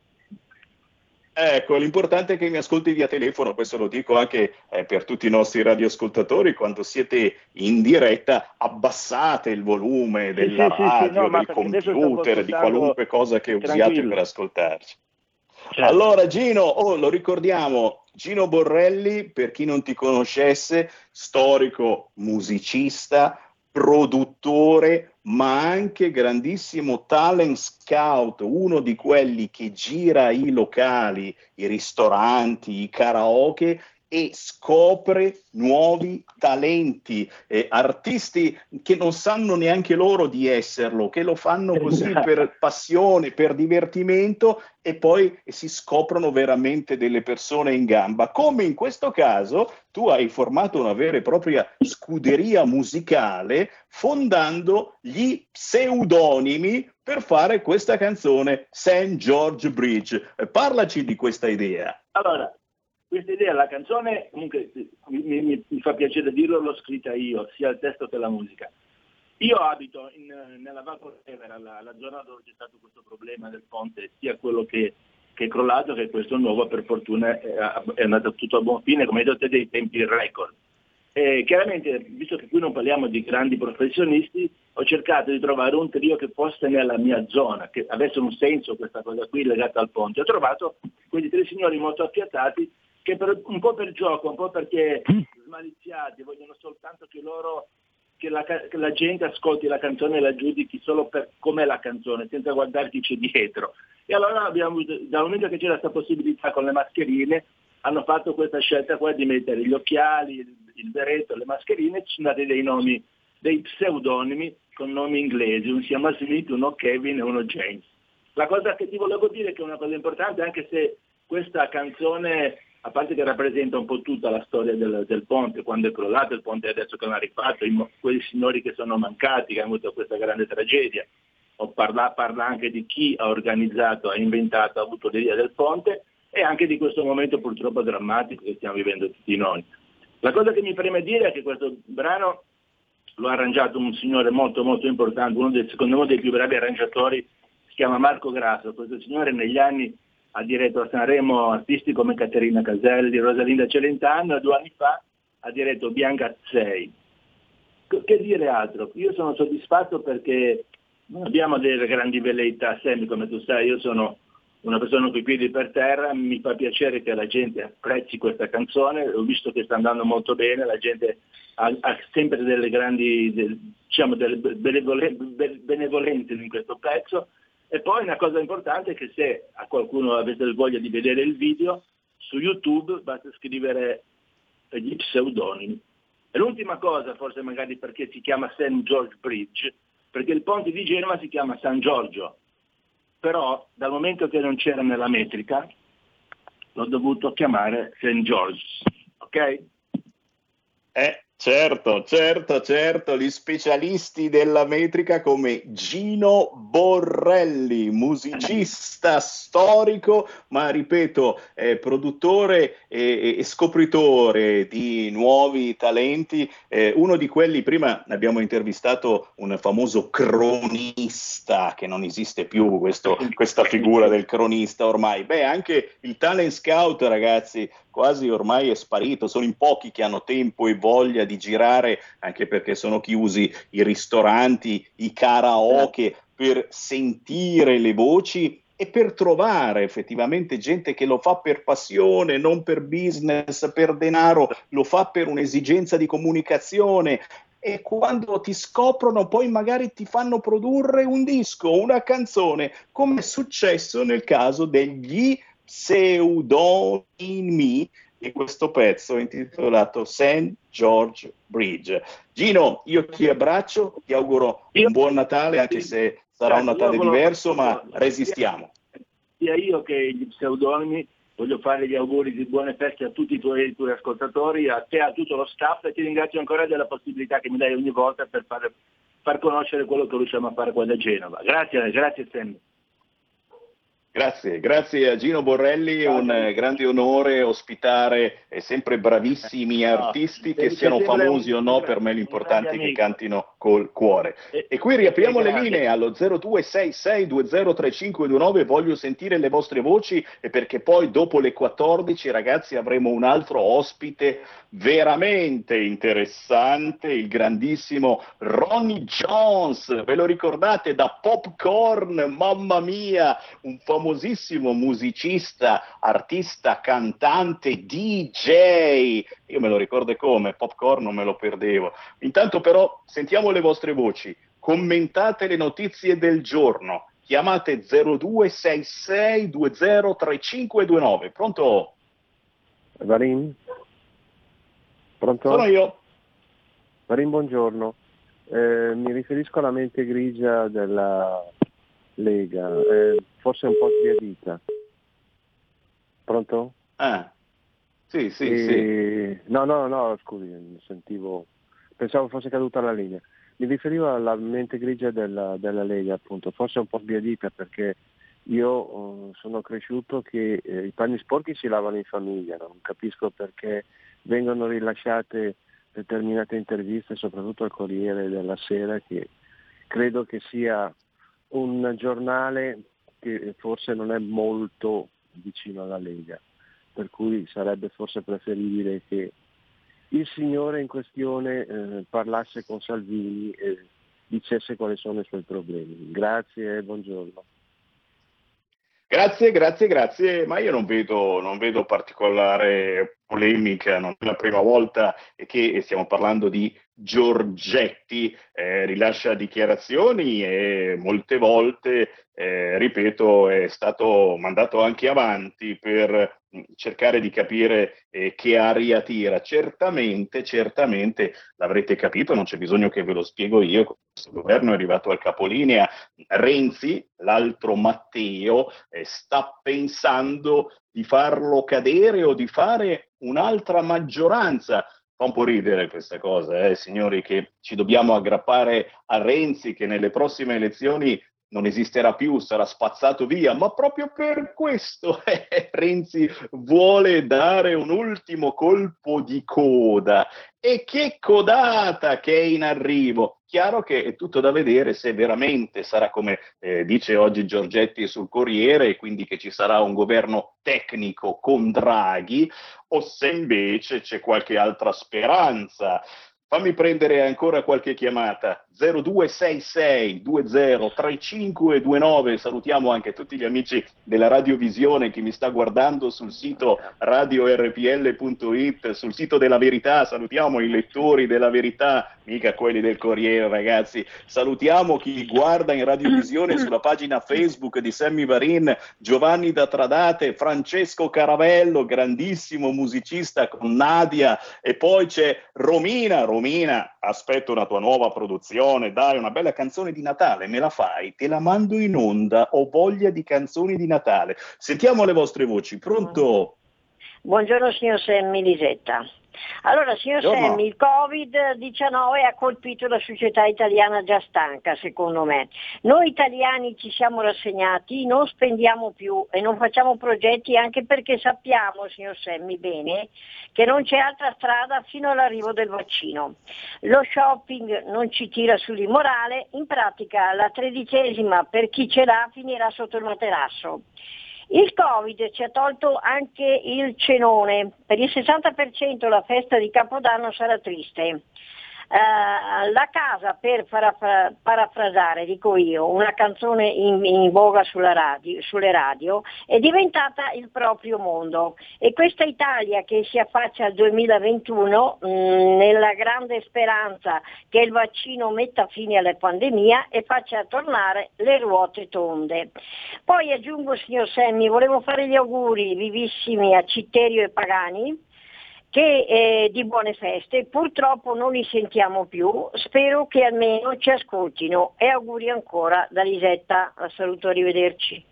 Ecco, l'importante è che mi ascolti via telefono, questo lo dico anche eh, per tutti i nostri radioascoltatori, quando siete in diretta abbassate il volume della sì, sì, sì, radio, no, del computer, di qualunque cosa che usiate tranquillo. per ascoltarci. Certo. Allora Gino, oh, lo ricordiamo, Gino Borrelli, per chi non ti conoscesse, storico musicista, produttore, ma anche grandissimo talent scout, uno di quelli che gira i locali, i ristoranti, i karaoke e scopre nuovi talenti, eh, artisti che non sanno neanche loro di esserlo, che lo fanno così per passione, per divertimento e poi si scoprono veramente delle persone in gamba. Come in questo caso tu hai formato una vera e propria scuderia musicale fondando gli pseudonimi per fare questa canzone St. George Bridge. Parlaci di questa idea. Allora, questa idea, la canzone, comunque mi, mi- mi fa piacere dirlo, l'ho scritta io, sia il testo che la musica. Io abito in- nella Val Cortevera, la, la zona dove c'è stato questo problema del ponte, sia quello che, che è crollato che questo nuovo, per fortuna è, è andato tutto a buon fine, come hai detto dei tempi record. E chiaramente, visto che qui non parliamo di grandi professionisti, ho cercato di trovare un trio che fosse nella mia zona, che avesse un senso questa cosa qui legata al ponte. Ho trovato questi tre signori molto affiatati che per- un po' per gioco, un po' perché smaliziati, vogliono soltanto che loro che la, che la gente ascolti la canzone e la giudichi solo per com'è la canzone, senza guardare chi c'è dietro. E allora abbiamo, dal momento che c'era questa possibilità con le mascherine, hanno fatto questa scelta qua di mettere gli occhiali, il, berretto, le mascherine, ci sono dati dei nomi, dei pseudonimi con nomi inglesi, uno si chiama Smith, uno Kevin e uno James. La cosa che ti volevo dire che è una cosa importante, anche se questa canzone, a parte che rappresenta un po' tutta la storia del, del ponte, quando è crollato il ponte adesso che l'ha rifatto, i mo- quei signori che sono mancati, che hanno avuto questa grande tragedia, parla, parla anche di chi ha organizzato, ha inventato, ha avuto l'idea del ponte e anche di questo momento purtroppo drammatico che stiamo vivendo tutti noi. La cosa che mi preme dire è che questo brano lo ha arrangiato un signore molto molto importante, uno dei, secondo me dei più bravi arrangiatori, si chiama Marco Grasso. Questo signore negli anni ha diretto a Sanremo artisti come Caterina Caselli, Rosalinda Celentano e due anni fa ha diretto Bianca 6. Che dire altro? Io sono soddisfatto perché non abbiamo delle grandi velleità, sempre come tu sai, io sono una persona con i piedi per terra, mi fa piacere che la gente apprezzi questa canzone, ho visto che sta andando molto bene, la gente ha, ha sempre delle grandi, diciamo, delle benevole- be- benevolenze in questo pezzo e poi una cosa importante è che se a qualcuno avesse voglia di vedere il video, su YouTube basta scrivere gli pseudonimi. E l'ultima cosa, forse magari perché si chiama St. George Bridge, perché il ponte di Genova si chiama San Giorgio, però dal momento che non c'era nella metrica l'ho dovuto chiamare St. George, ok? Eh, certo, certo, certo, gli specialisti della metrica come Gino Borrelli, musicista storico, ma ripeto, eh, produttore e, e scopritore di nuovi talenti, eh, uno di quelli, prima abbiamo intervistato un famoso cronista, che non esiste più questo- questa figura del cronista ormai, beh anche il talent scout ragazzi, quasi ormai è sparito, sono in pochi che hanno tempo e voglia di girare, anche perché sono chiusi i ristoranti, i karaoke, per sentire le voci e per trovare effettivamente gente che lo fa per passione, non per business, per denaro, lo fa per un'esigenza di comunicazione. E quando ti scoprono, poi magari ti fanno produrre un disco, una canzone, come è successo nel caso degli pseudonimi di questo pezzo intitolato St. George Bridge. Gino, io ti abbraccio, ti auguro un buon Natale, anche se sarà un Natale diverso, ma resistiamo. Sia io che gli pseudonimi voglio fare gli auguri di buone feste a tutti i tuoi, i tuoi ascoltatori, a te a tutto lo staff e ti ringrazio ancora della possibilità che mi dai ogni volta per fare- far conoscere quello che riusciamo a fare qua da Genova. Grazie, grazie Sam. Grazie, grazie a Gino Borrelli, è un grande onore ospitare eh, sempre bravissimi artisti che siano famosi o no, per me l'importante è che cantino col cuore. E qui riapriamo le linee allo 0266203529, voglio sentire le vostre voci e perché poi dopo le 14 ragazzi avremo un altro ospite veramente interessante, il grandissimo Ronnie Jones, ve lo ricordate? Da Popcorn, mamma mia, un famoso famosissimo musicista, artista, cantante, DJ. Io me lo ricordo come, popcorn non me lo perdevo. Intanto però sentiamo le vostre voci, commentate le notizie del giorno. Chiamate 0266203529. Pronto? Varin? Pronto? Sono io. Varin, buongiorno. Eh, mi riferisco alla mente grigia della Lega, eh, forse un po' sbiadita. Pronto? Ah, sì, sì, e... sì. No, no, no, scusi, sentivo, pensavo fosse caduta la linea. Mi riferivo alla mente grigia della, della Lega, appunto, forse un po' sbiadita perché io uh, sono cresciuto che eh, i panni sporchi si lavano in famiglia, non capisco perché vengono rilasciate determinate interviste, soprattutto al Corriere della Sera, che credo che sia un giornale che forse non è molto vicino alla Lega, per cui sarebbe forse preferibile che il signore in questione eh, parlasse con Salvini e dicesse quali sono i suoi problemi. Grazie e buongiorno. Grazie, grazie, grazie, ma io non vedo, non vedo particolare polemica, non è la prima volta che stiamo parlando di Giorgetti, eh, rilascia dichiarazioni e molte volte, eh, ripeto, è stato mandato anche avanti per cercare di capire eh, che aria tira. Certamente, certamente l'avrete capito, non c'è bisogno che ve lo spiego io, questo governo è arrivato al capolinea. Renzi, l'altro Matteo, eh, sta pensando di farlo cadere o di fare un'altra maggioranza. Fa un po' ridere questa cosa, eh, signori, che ci dobbiamo aggrappare a Renzi che nelle prossime elezioni non esisterà più, sarà spazzato via, ma proprio per questo eh, Renzi vuole dare un ultimo colpo di coda. E che codata che è in arrivo! Chiaro che è tutto da vedere se veramente sarà come eh, dice oggi Giorgetti sul Corriere, e quindi che ci sarà un governo tecnico con Draghi, o se invece c'è qualche altra speranza. Fammi prendere ancora qualche chiamata. 0266 203529. Salutiamo anche tutti gli amici della radiovisione che mi sta guardando sul sito radiorpl.it, sul sito della verità. Salutiamo i lettori della verità, mica quelli del Corriere, ragazzi. Salutiamo chi guarda in radiovisione sulla pagina Facebook di Sammy Varin, Giovanni da Tradate, Francesco Caravello, grandissimo musicista con Nadia e poi c'è Romina. Romina, aspetto una tua nuova produzione canzone, dai, una bella canzone di Natale, me la fai, te la mando in onda, ho voglia di canzoni di Natale. Sentiamo le vostre voci, pronto? Buongiorno signor Semmi Lisetta. Allora, signor Buongiorno. Semmi, il Covid-19 ha colpito la società italiana già stanca, secondo me. Noi italiani ci siamo rassegnati, non spendiamo più e non facciamo progetti anche perché sappiamo, signor Semmi, bene, che non c'è altra strada fino all'arrivo del vaccino. Lo shopping non ci tira sull'immorale, in pratica la tredicesima per chi ce l'ha finirà sotto il materasso. Il Covid ci ha tolto anche il cenone, per il 60% la festa di Capodanno sarà triste. Uh, la casa, per parafra- parafrasare, dico io, una canzone in, in voga radio, sulle radio, è diventata il proprio mondo. E questa Italia che si affaccia al 2021, mh, mm, nella grande speranza che il vaccino metta fine alla pandemia e faccia tornare le ruote tonde. Poi aggiungo, signor Semmi, volevo fare gli auguri vivissimi a Citterio e Pagani, che eh, di buone feste, purtroppo non li sentiamo più, spero che almeno ci ascoltino. E auguri ancora da Lisetta, la saluto, arrivederci.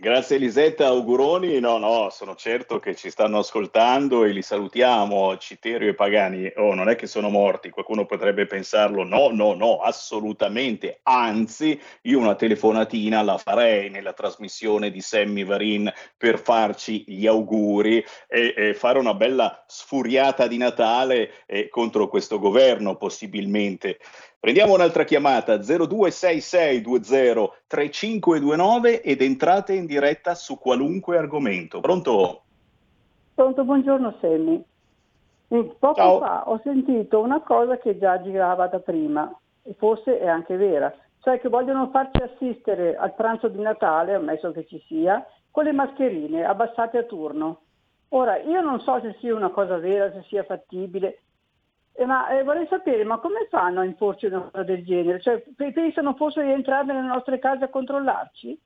Grazie Elisetta, auguroni. No, no, sono certo che ci stanno ascoltando e li salutiamo, Citerio e Pagani. Oh, non è che sono morti, qualcuno potrebbe pensarlo. No, no, no, assolutamente. Anzi, io una telefonatina la farei nella trasmissione di Sammy Varin per farci gli auguri e, e fare una bella sfuriata di Natale eh, contro questo governo, possibilmente. Prendiamo un'altra chiamata 0266203529 ed entrate in diretta su qualunque argomento. Pronto? Pronto, buongiorno Semmi. Poco Ciao. fa ho sentito una cosa che già girava da prima e forse è anche vera, cioè che vogliono farci assistere al pranzo di Natale, ammesso che ci sia, con le mascherine abbassate a turno. Ora, io non so se sia una cosa vera, se sia fattibile, eh, ma eh, vorrei sapere, ma come fanno a imporci una cosa del genere? Cioè, pensano forse di entrare nelle nostre case a controllarci?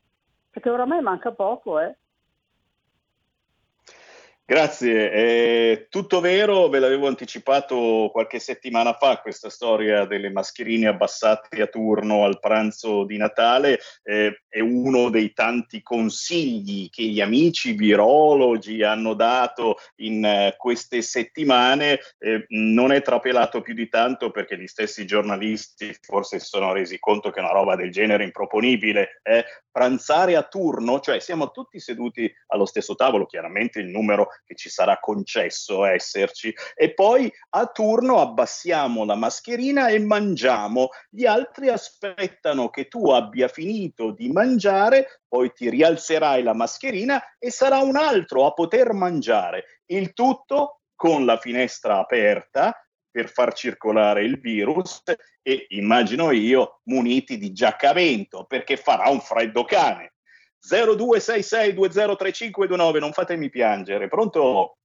Perché oramai manca poco, eh. Grazie, è tutto vero, ve l'avevo anticipato qualche settimana fa questa storia delle mascherine abbassate a turno al pranzo di Natale, eh, è uno dei tanti consigli che gli amici virologi hanno dato in uh, queste settimane, eh, non è trapelato più di tanto perché gli stessi giornalisti forse si sono resi conto che una roba del genere è improponibile, eh? pranzare a turno, cioè siamo tutti seduti allo stesso tavolo, chiaramente il numero che ci sarà concesso esserci e poi a turno abbassiamo la mascherina e mangiamo. Gli altri aspettano che tu abbia finito di mangiare, poi ti rialzerai la mascherina e sarà un altro a poter mangiare. Il tutto con la finestra aperta per far circolare il virus e immagino io muniti di giaccamento perché farà un freddo cane. 0266203529, non fatemi piangere. Pronto?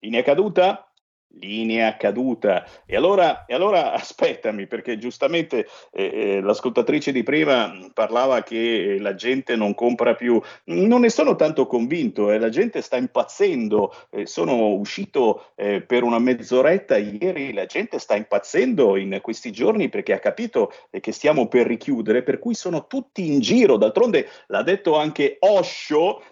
Linea caduta? Linea caduta. E allora, e allora aspettami, perché giustamente eh, eh, l'ascoltatrice di prima parlava che la gente non compra più. Non ne sono tanto convinto, eh, la gente sta impazzendo. Eh, sono uscito eh, per una mezz'oretta ieri, la gente sta impazzendo in questi giorni perché ha capito eh, che stiamo per richiudere, per cui sono tutti in giro. D'altronde l'ha detto anche Osho,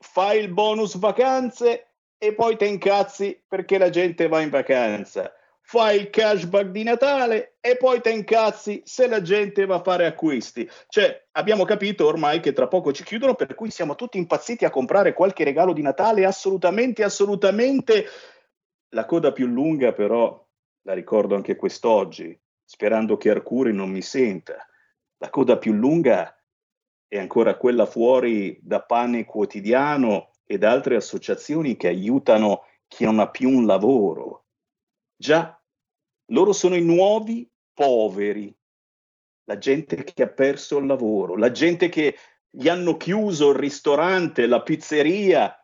fai il bonus vacanze e poi te incazzi perché la gente va in vacanza. Fai il cashback di Natale e poi te incazzi se la gente va a fare acquisti. Cioè, abbiamo capito ormai che tra poco ci chiudono, per cui siamo tutti impazziti a comprare qualche regalo di Natale. Assolutamente, assolutamente. La coda più lunga, però, la ricordo anche quest'oggi, sperando che Arcuri non mi senta. La coda più lunga è ancora quella fuori da pane quotidiano ed altre associazioni che aiutano chi non ha più un lavoro. Già, loro sono i nuovi poveri, la gente che ha perso il lavoro, la gente che gli hanno chiuso il ristorante, la pizzeria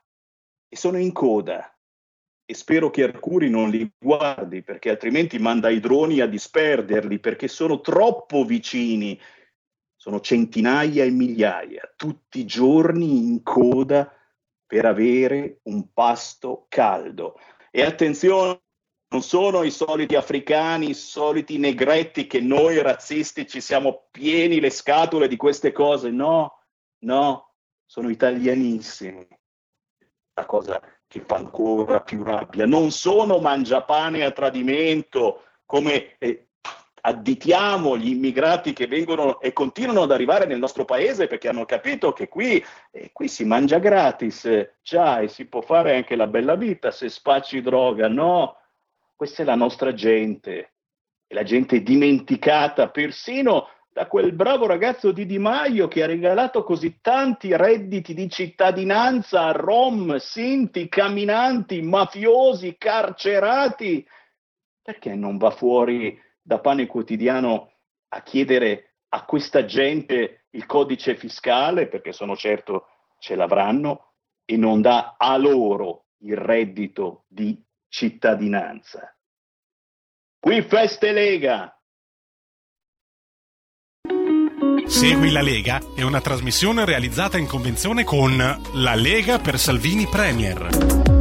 e sono in coda. E spero che Arcuri non li guardi perché altrimenti manda i droni a disperderli perché sono troppo vicini. Sono centinaia e migliaia, tutti i giorni in coda per avere un pasto caldo. E attenzione, non sono i soliti africani, i soliti negretti che noi razzisti ci siamo pieni le scatole di queste cose. No, no, sono italianissimi. La cosa che fa ancora più rabbia. Non sono mangiapane a tradimento come eh, additiamo gli immigrati che vengono e continuano ad arrivare nel nostro paese perché hanno capito che qui, eh, qui si mangia gratis, già, e si può fare anche la bella vita se spacci droga. No, questa è la nostra gente, è la gente dimenticata persino da quel bravo ragazzo di Di Maio che ha regalato così tanti redditi di cittadinanza a rom, sinti, camminanti, mafiosi, carcerati. Perché non va fuori da pane quotidiano a chiedere a questa gente il codice fiscale, perché sono certo ce l'avranno, e non dà a loro il reddito di cittadinanza. Qui Feste Lega. Segui la Lega è una trasmissione realizzata in convenzione con La Lega per Salvini Premier.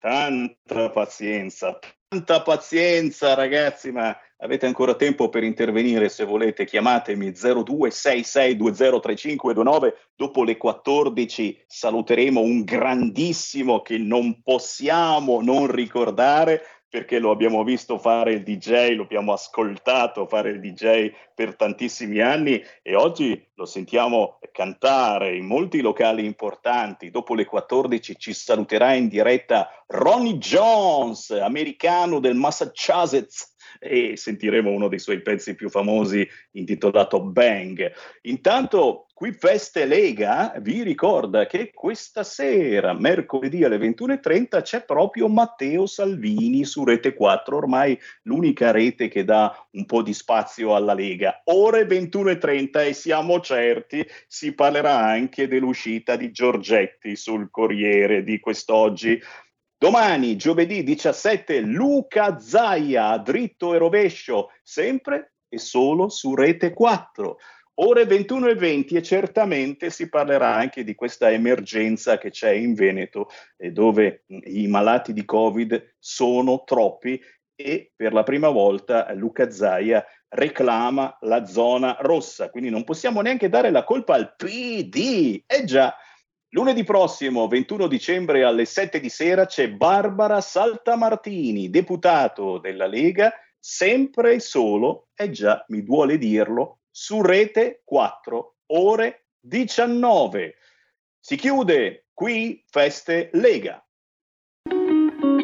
Tanta pazienza, tanta pazienza ragazzi, ma avete ancora tempo per intervenire se volete, chiamatemi 0266203529, dopo le 14 saluteremo un grandissimo che non possiamo non ricordare perché lo abbiamo visto fare il DJ, lo abbiamo ascoltato fare il DJ per tantissimi anni e oggi lo sentiamo cantare in molti locali importanti. Dopo le 14 ci saluterà in diretta Ronnie Jones, americano del Massachusetts e sentiremo uno dei suoi pezzi più famosi intitolato Bang. Intanto Qui Feste Lega vi ricorda che questa sera, mercoledì alle 21.30, c'è proprio Matteo Salvini su Rete 4, ormai l'unica rete che dà un po' di spazio alla Lega. Ore 21.30 e siamo certi si parlerà anche dell'uscita di Giorgetti sul Corriere di quest'oggi. Domani, giovedì 17, Luca Zaia, dritto e rovescio, sempre e solo su Rete 4 ore 21 e 20 e certamente si parlerà anche di questa emergenza che c'è in Veneto eh, dove i malati di Covid sono troppi e per la prima volta Luca Zaia reclama la zona rossa, quindi non possiamo neanche dare la colpa al PD. Eh già, lunedì prossimo, 21 dicembre alle 7 di sera, c'è Barbara Saltamartini, deputato della Lega, sempre e solo, eh già, mi duole dirlo, su rete 4, ore 19. Si chiude qui Feste Lega.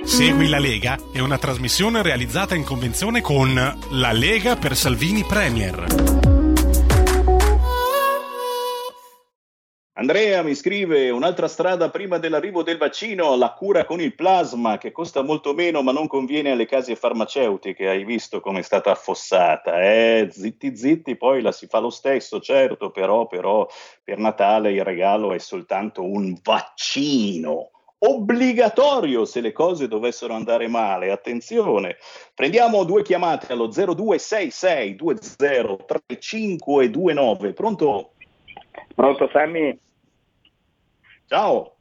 Segui la Lega è una trasmissione realizzata in convenzione con La Lega per Salvini Premier. Andrea mi scrive un'altra strada prima dell'arrivo del vaccino, la cura con il plasma che costa molto meno ma non conviene alle case farmaceutiche. Hai visto come è stata affossata? Eh, zitti zitti, poi la si fa lo stesso, certo, però, però per Natale il regalo è soltanto un vaccino obbligatorio se le cose dovessero andare male. Attenzione, prendiamo due chiamate allo 0266 203529. Pronto? Pronto Sammy? Ciao.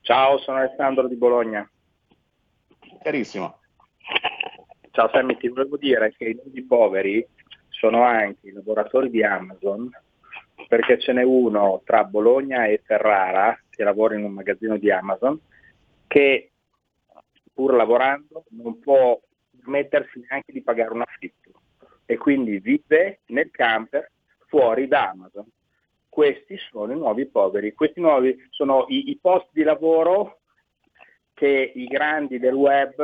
Ciao, sono Alessandro di Bologna. Carissimo. Ciao Sammy, ti volevo dire che i nudi poveri sono anche i lavoratori di Amazon, perché ce n'è uno tra Bologna e Ferrara, che lavora in un magazzino di Amazon, che pur lavorando non può permettersi neanche di pagare un affitto e quindi vive nel camper fuori da Amazon questi sono i nuovi poveri, questi nuovi sono i, i post di lavoro che i grandi del web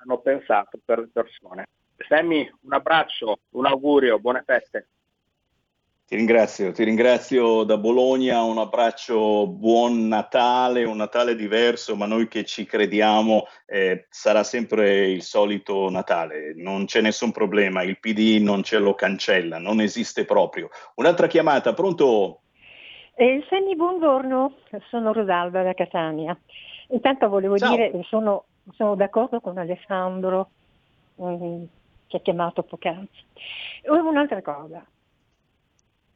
hanno pensato per le persone. Sammy, un abbraccio, un augurio, buone feste. Ti ringrazio, ti ringrazio da Bologna, un abbraccio, buon Natale, un Natale diverso, ma noi che ci crediamo eh, sarà sempre il solito Natale, non c'è nessun problema, il PD non ce lo cancella, non esiste proprio. Un'altra chiamata, pronto? Eh, Senni, buongiorno, sono Rosalba da Catania. Intanto volevo Ciao. dire sono, sono, d'accordo con Alessandro um, che ha chiamato poc'anzi. Un'altra cosa.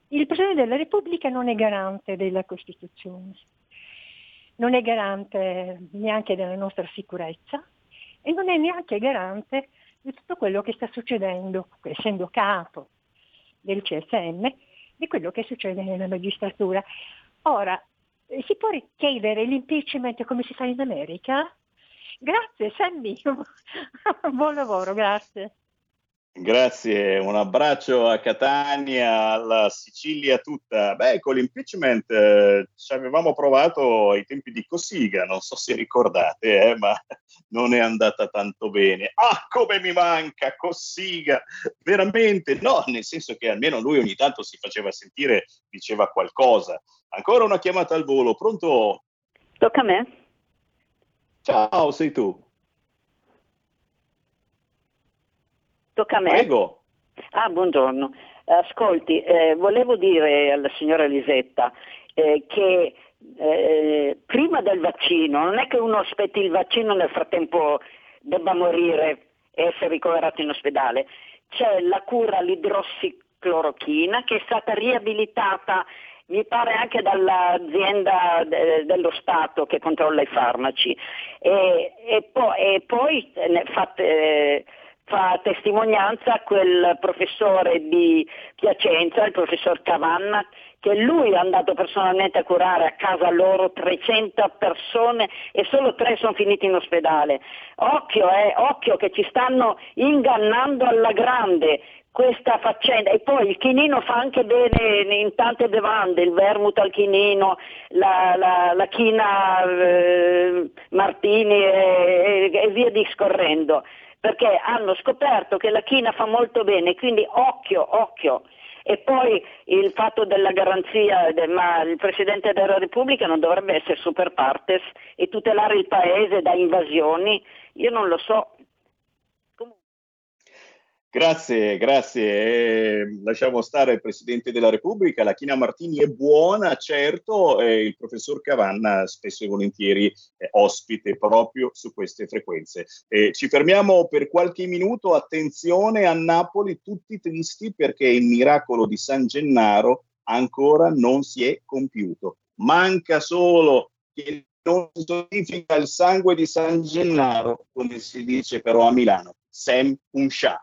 Il Presidente della Repubblica non è garante della Costituzione, non è garante neanche della nostra sicurezza e non è neanche garante di tutto quello che sta succedendo, essendo capo del CSM, di quello che succede nella magistratura. Ora, eh, si può richiedere l'impeachment come si fa in America? Grazie Sammy, buon lavoro, grazie. Grazie, un abbraccio a Catania, alla Sicilia tutta. Beh, con l'impeachment eh, ci avevamo provato ai tempi di Cossiga, non so se ricordate, eh, ma non è andata tanto bene. Ah, come mi manca Cossiga! Veramente, no, nel senso che almeno lui ogni tanto si faceva sentire, diceva qualcosa. Ancora una chiamata al volo, pronto? Tocca a me. Ciao, sei tu. Tocca a me. Prego. Ah, buongiorno. Ascolti, eh, volevo dire alla signora Lisetta eh, che eh, prima del vaccino, non è che uno aspetti il vaccino nel frattempo debba morire e essere ricoverato in ospedale, c'è la cura all'idrossiclorochina che è stata riabilitata mi pare anche dall'azienda de, dello Stato che controlla i farmaci e, e, po- e poi eh, fatte, fa testimonianza quel professore di Piacenza, il professor Cavanna, che lui è andato personalmente a curare a casa loro 300 persone e solo tre sono finiti in ospedale. Occhio, eh, occhio che ci stanno ingannando alla grande questa faccenda e poi il chinino fa anche bene in tante bevande, il vermouth al chinino, la, la, la china eh, martini e, e via discorrendo, perché hanno scoperto che la china fa molto bene, quindi occhio, occhio. E poi il fatto della garanzia, ma il Presidente della Repubblica non dovrebbe essere super partes e tutelare il Paese da invasioni? Io non lo so, Grazie, grazie. Eh, lasciamo stare il Presidente della Repubblica, la China Martini è buona, certo, eh, il professor Cavanna spesso e volentieri è ospite proprio su queste frequenze. Ci fermiamo per qualche minuto, attenzione a Napoli, tutti tristi perché il miracolo di San Gennaro ancora non si è compiuto. Manca solo che non si solidifica il sangue di San Gennaro, come si dice però a Milano, Sem un Shah.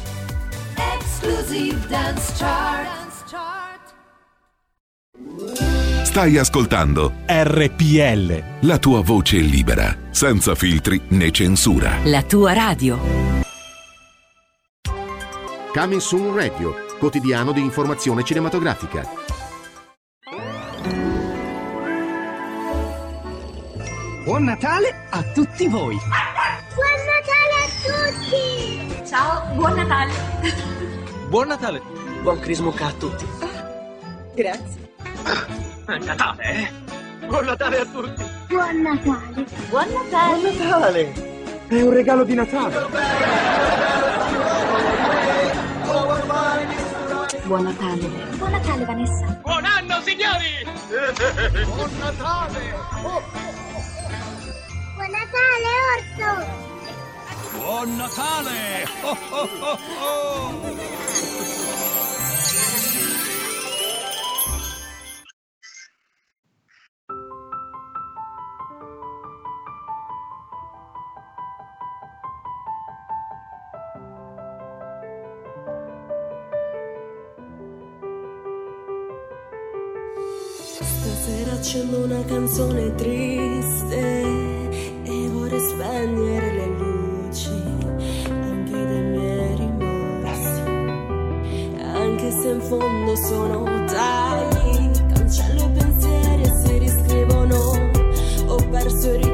Exclusive Dance Chart. Stai ascoltando RPL. La tua voce libera, senza filtri né censura. La tua radio. Coming Soon Radio, quotidiano di informazione cinematografica. Buon Natale a tutti voi! Buon Natale a tutti! Ciao, buon Natale! Buon Natale! Buon Crismuca a tutti! Grazie! È Natale, eh? Buon Natale a tutti! Buon Natale! Buon Natale! Buon Natale! È un regalo di Natale! Buon Natale! Buon Natale, Vanessa! Buon anno, signori! Buon Natale! Oh. Buon Natale, Orso! Buon Natale! Stasera accendo una canzone triste e vorrei spegnere fondo sono tagli, cancello i pensieri e si riscrivono. Ho perso i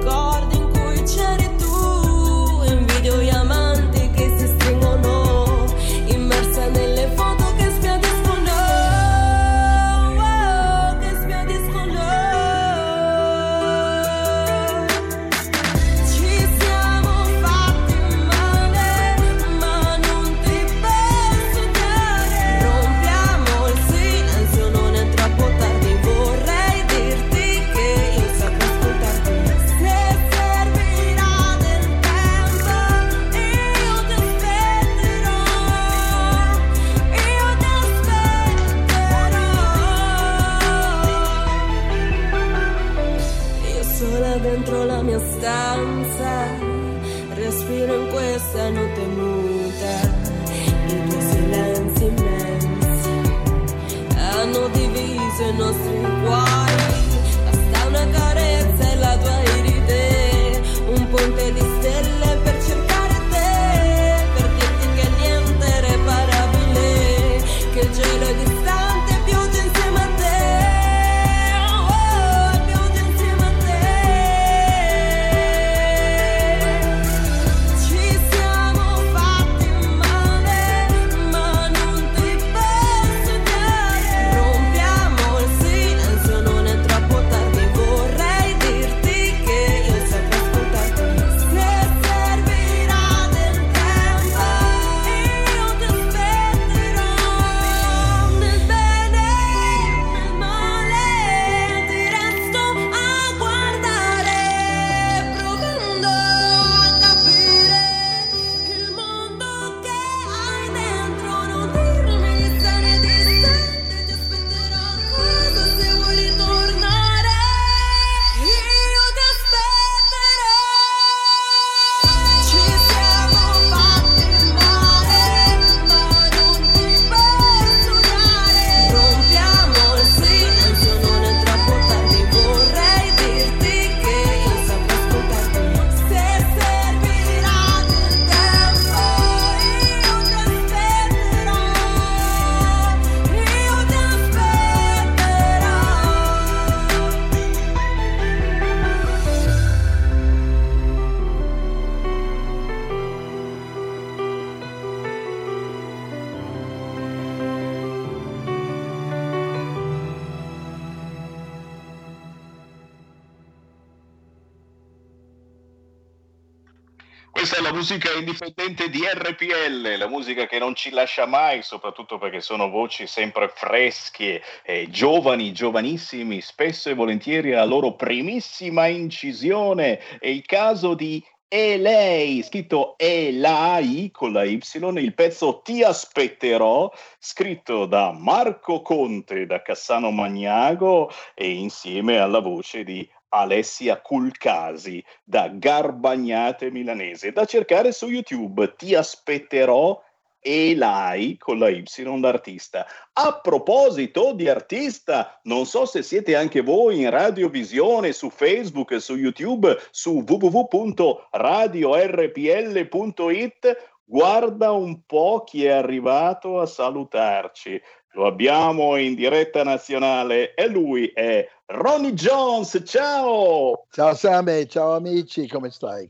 musica indipendente di RPL, la musica che non ci lascia mai, soprattutto perché sono voci sempre fresche, eh, giovani, giovanissimi, spesso e volentieri la loro primissima incisione. È il caso di e lei, scritto Elai con la Y, il pezzo Ti aspetterò, scritto da Marco Conte da Cassano Magnago e insieme alla voce di Alessia Culcasi da Garbagnate Milanese, da cercare su YouTube. Ti aspetterò Elai con la Y d'artista. A proposito di artista, non so se siete anche voi in radiovisione su Facebook e su YouTube su www.radiorpl.it. Guarda un po' chi è arrivato a salutarci. Lo abbiamo in diretta nazionale e lui è Ronnie Jones. Ciao! Ciao Same, ciao amici, come stai?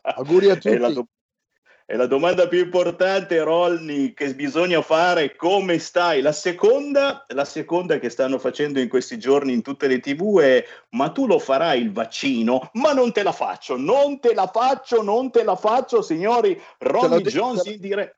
Auguri a tutti. E la domanda più importante, Rolni, che bisogna fare, come stai? La seconda, la seconda che stanno facendo in questi giorni in tutte le tv è, ma tu lo farai il vaccino? Ma non te la faccio, non te la faccio, non te la faccio, signori. Ronnie Jones in diretta.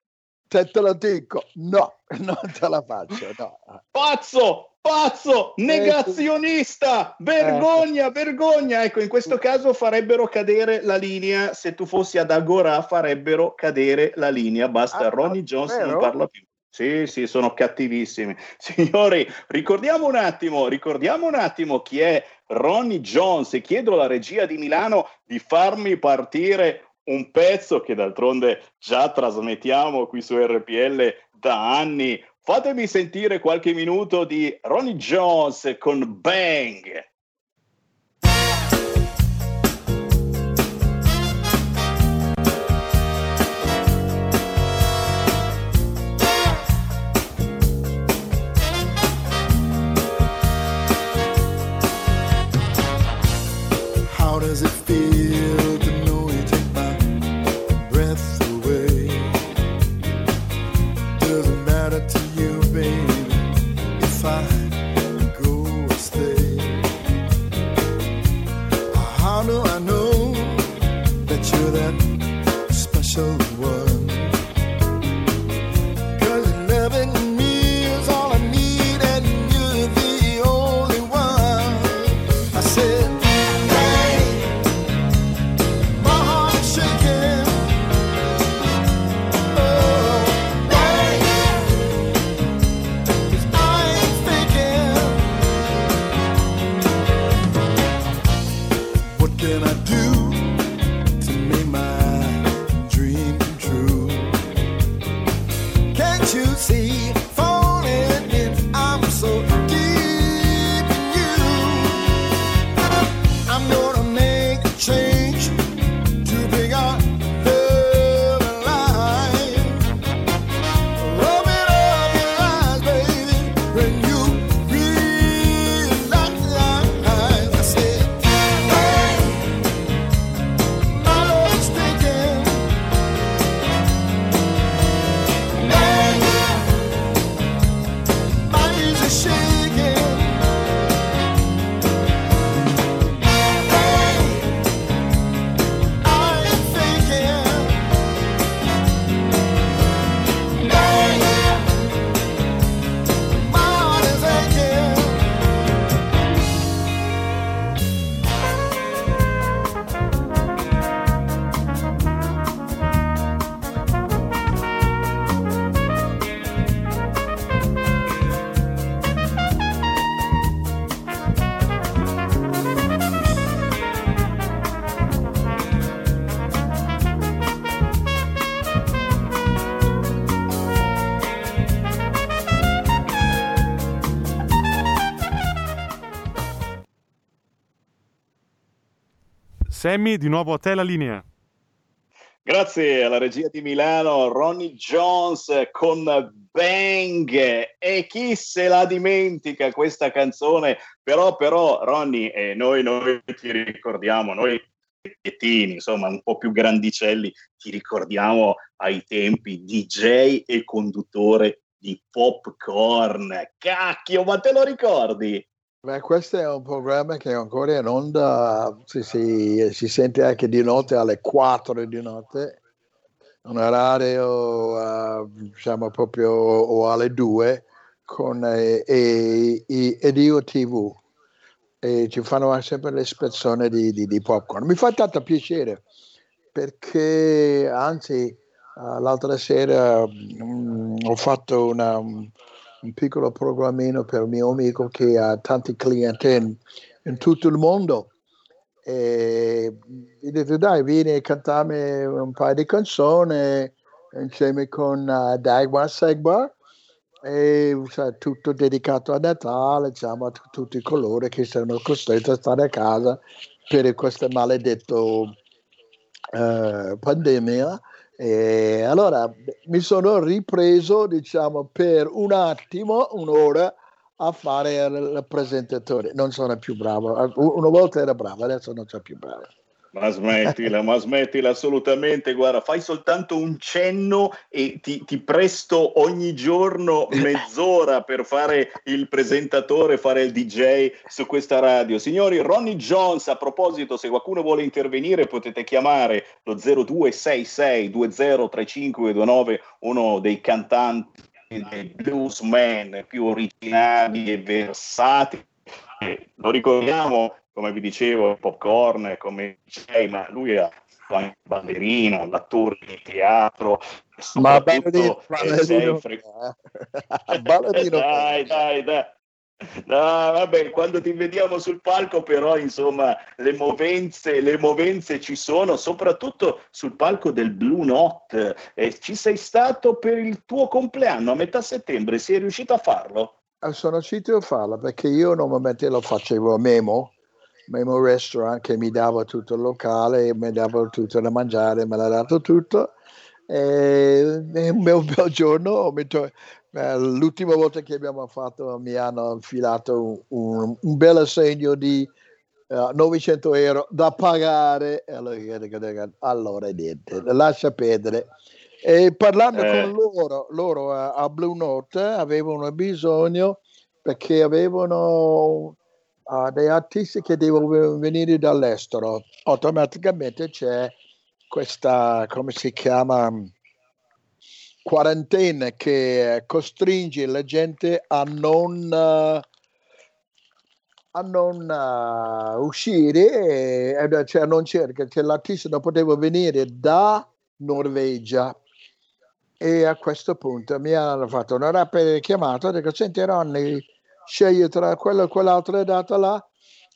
Se te lo dico, no, non te la faccio, no. Pazzo, pazzo, negazionista, vergogna, vergogna. Ecco, in questo caso farebbero cadere la linea, se tu fossi ad Agora farebbero cadere la linea, basta, ah, Ronnie Jones vero? non parla più. Sì, sì, sono cattivissimi. Signori, ricordiamo un attimo, ricordiamo un attimo chi è Ronnie Jones e chiedo alla regia di Milano di farmi partire un pezzo che d'altronde già trasmettiamo qui su RPL da anni, Fatemi sentire qualche minuto di Ronnie Jones con Bang. Sammy, di nuovo a te la linea. Grazie alla regia di Milano, Ronnie Jones con Bang. E chi se la dimentica questa canzone? Però, però, Ronnie, eh, noi, noi ti ricordiamo, noi vecchiettini, insomma, un po' più grandicelli, ti ricordiamo ai tempi DJ e conduttore di Popcorn. Cacchio, ma te lo ricordi? Beh, questo è un programma che ancora in onda, si, si- si sente anche di notte alle 4 di notte, un orario eh, diciamo proprio o alle 2 con eh, e, TV e ci fanno sempre l'espezione di, di, di popcorn. Mi fa tanto piacere perché anzi eh, l'altra sera mm, ho fatto una, un piccolo programmino per un mio amico che ha tanti clienti in, in tutto il mondo. E gli ho detto dai vieni a cantarmi un paio di canzoni insieme con uh, Dagmar Segbar e sai, tutto dedicato a Natale diciamo a t- tutti coloro che sono costretti a stare a casa per questo maledetto eh, pandemia e allora mi sono ripreso diciamo per un attimo un'ora a fare il, presentatore. Non sono più bravo una volta era bravo adesso non sono più bravo Ma smettila, ma smettila assolutamente. Guarda, fai soltanto un cenno e ti, ti presto ogni giorno mezz'ora per fare il presentatore, fare il DJ su questa radio. Signori, Ronnie Jones, a proposito, se qualcuno vuole intervenire potete chiamare lo 0266 203529, uno dei cantanti dei bluesman più originali e versatili. Eh, lo ricordiamo, come vi dicevo, popcorn, come DJ, ma lui ha anche ballerino, l'attore di teatro, ma soprattutto ballerino, eh, ballerino, fre- ballerino dai, dai, dai. No, vabbè, quando ti vediamo sul palco, però, insomma, le movenze, le movenze ci sono, soprattutto sul palco del Blue Note. Eh, ci sei stato per il tuo compleanno a metà settembre, sei riuscito a farlo? Eh, sono riuscito a farlo perché io normalmente lo facevo a Memo Memo Restaurant che mi dava tutto il locale mi dava tutto da mangiare me l'ha dato tutto. E e un bel, bel giorno to- eh, l'ultima volta che abbiamo fatto mi hanno infilato un, un, bel assegno di eh, 900 euro da pagare. Allora, allora niente lascia perdere. E parlando Eh. con loro loro a, a Blue Note avevano bisogno perché avevano ah, dei artisti che devono venire dall'estero. Automaticamente c'è questa come si chiama quarantena che costringe la gente a non eh, a non eh, uscire e, e- cioè non cerca cioè, l'artista non poteva venire da Norvegia. E a questo punto mi hanno fatto una rapida chiamata dico senti Ronny scegli tra quella e quell'altra data là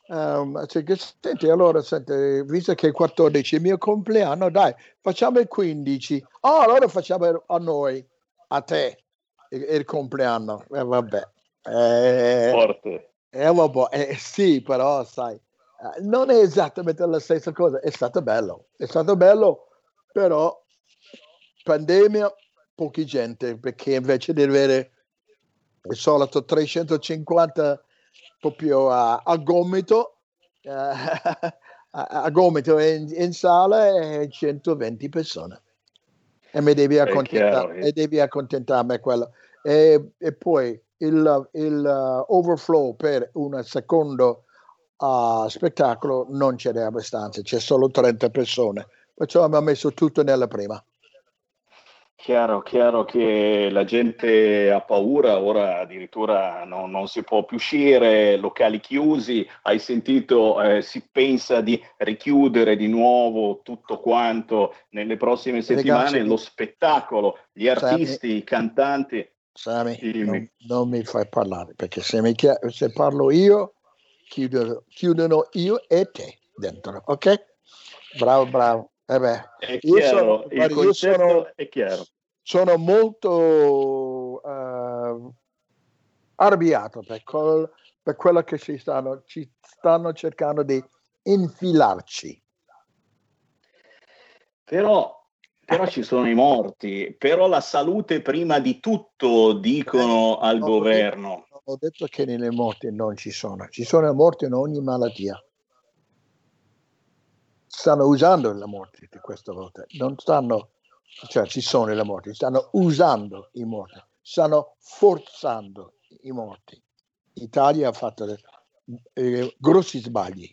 Ehm, cioè senti allora senti, visto che è il 14 è il mio compleanno dai facciamo il 15 oh allora facciamo a noi a te il, il compleanno e vabbè eh, Forte. eh, vabbè, eh, sì, però sai, eh, non è esattamente la stessa cosa. È stato bello, è stato bello, però pandemia, pochi gente, perché invece di avere il solito 350 proprio a, a gomito, eh, a, a gomito in, in sala e 120 persone. E mi devi accontentare, chiaro, e devi accontentarmi quello. E, e poi il, il, uh, overflow per un secondo uh, spettacolo non ce n'è abbastanza, c'è solo 30 persone. Perciò abbiamo messo tutto nella prima. Chiaro, chiaro che la gente ha paura, ora addirittura no- non si può più uscire, locali chiusi, hai sentito, eh, si pensa di richiudere di nuovo tutto quanto nelle prossime settimane, Ragazzi, lo spettacolo, gli artisti, i cantanti. Dimmi. non, non mi fai parlare perché se, mi chia- se parlo io, chiudono, chiudono io e te dentro, ok? Bravo, bravo. Eh beh, È chiaro, sono, il concetto sono, è chiaro. Sono molto eh, arrabbiato per, quel- per quello che ci stanno, ci stanno cercando di infilarci. Però, però ci sono i morti, però la salute prima di tutto, dicono al Non ho, detto, governo. ho detto che nelle morti non ci sono, ci sono morti in ogni malattia. Stanno usando le morti di questa volta, non stanno, cioè ci sono le morti, stanno usando i morti, stanno forzando i morti. L'Italia ha fatto eh, grossi sbagli,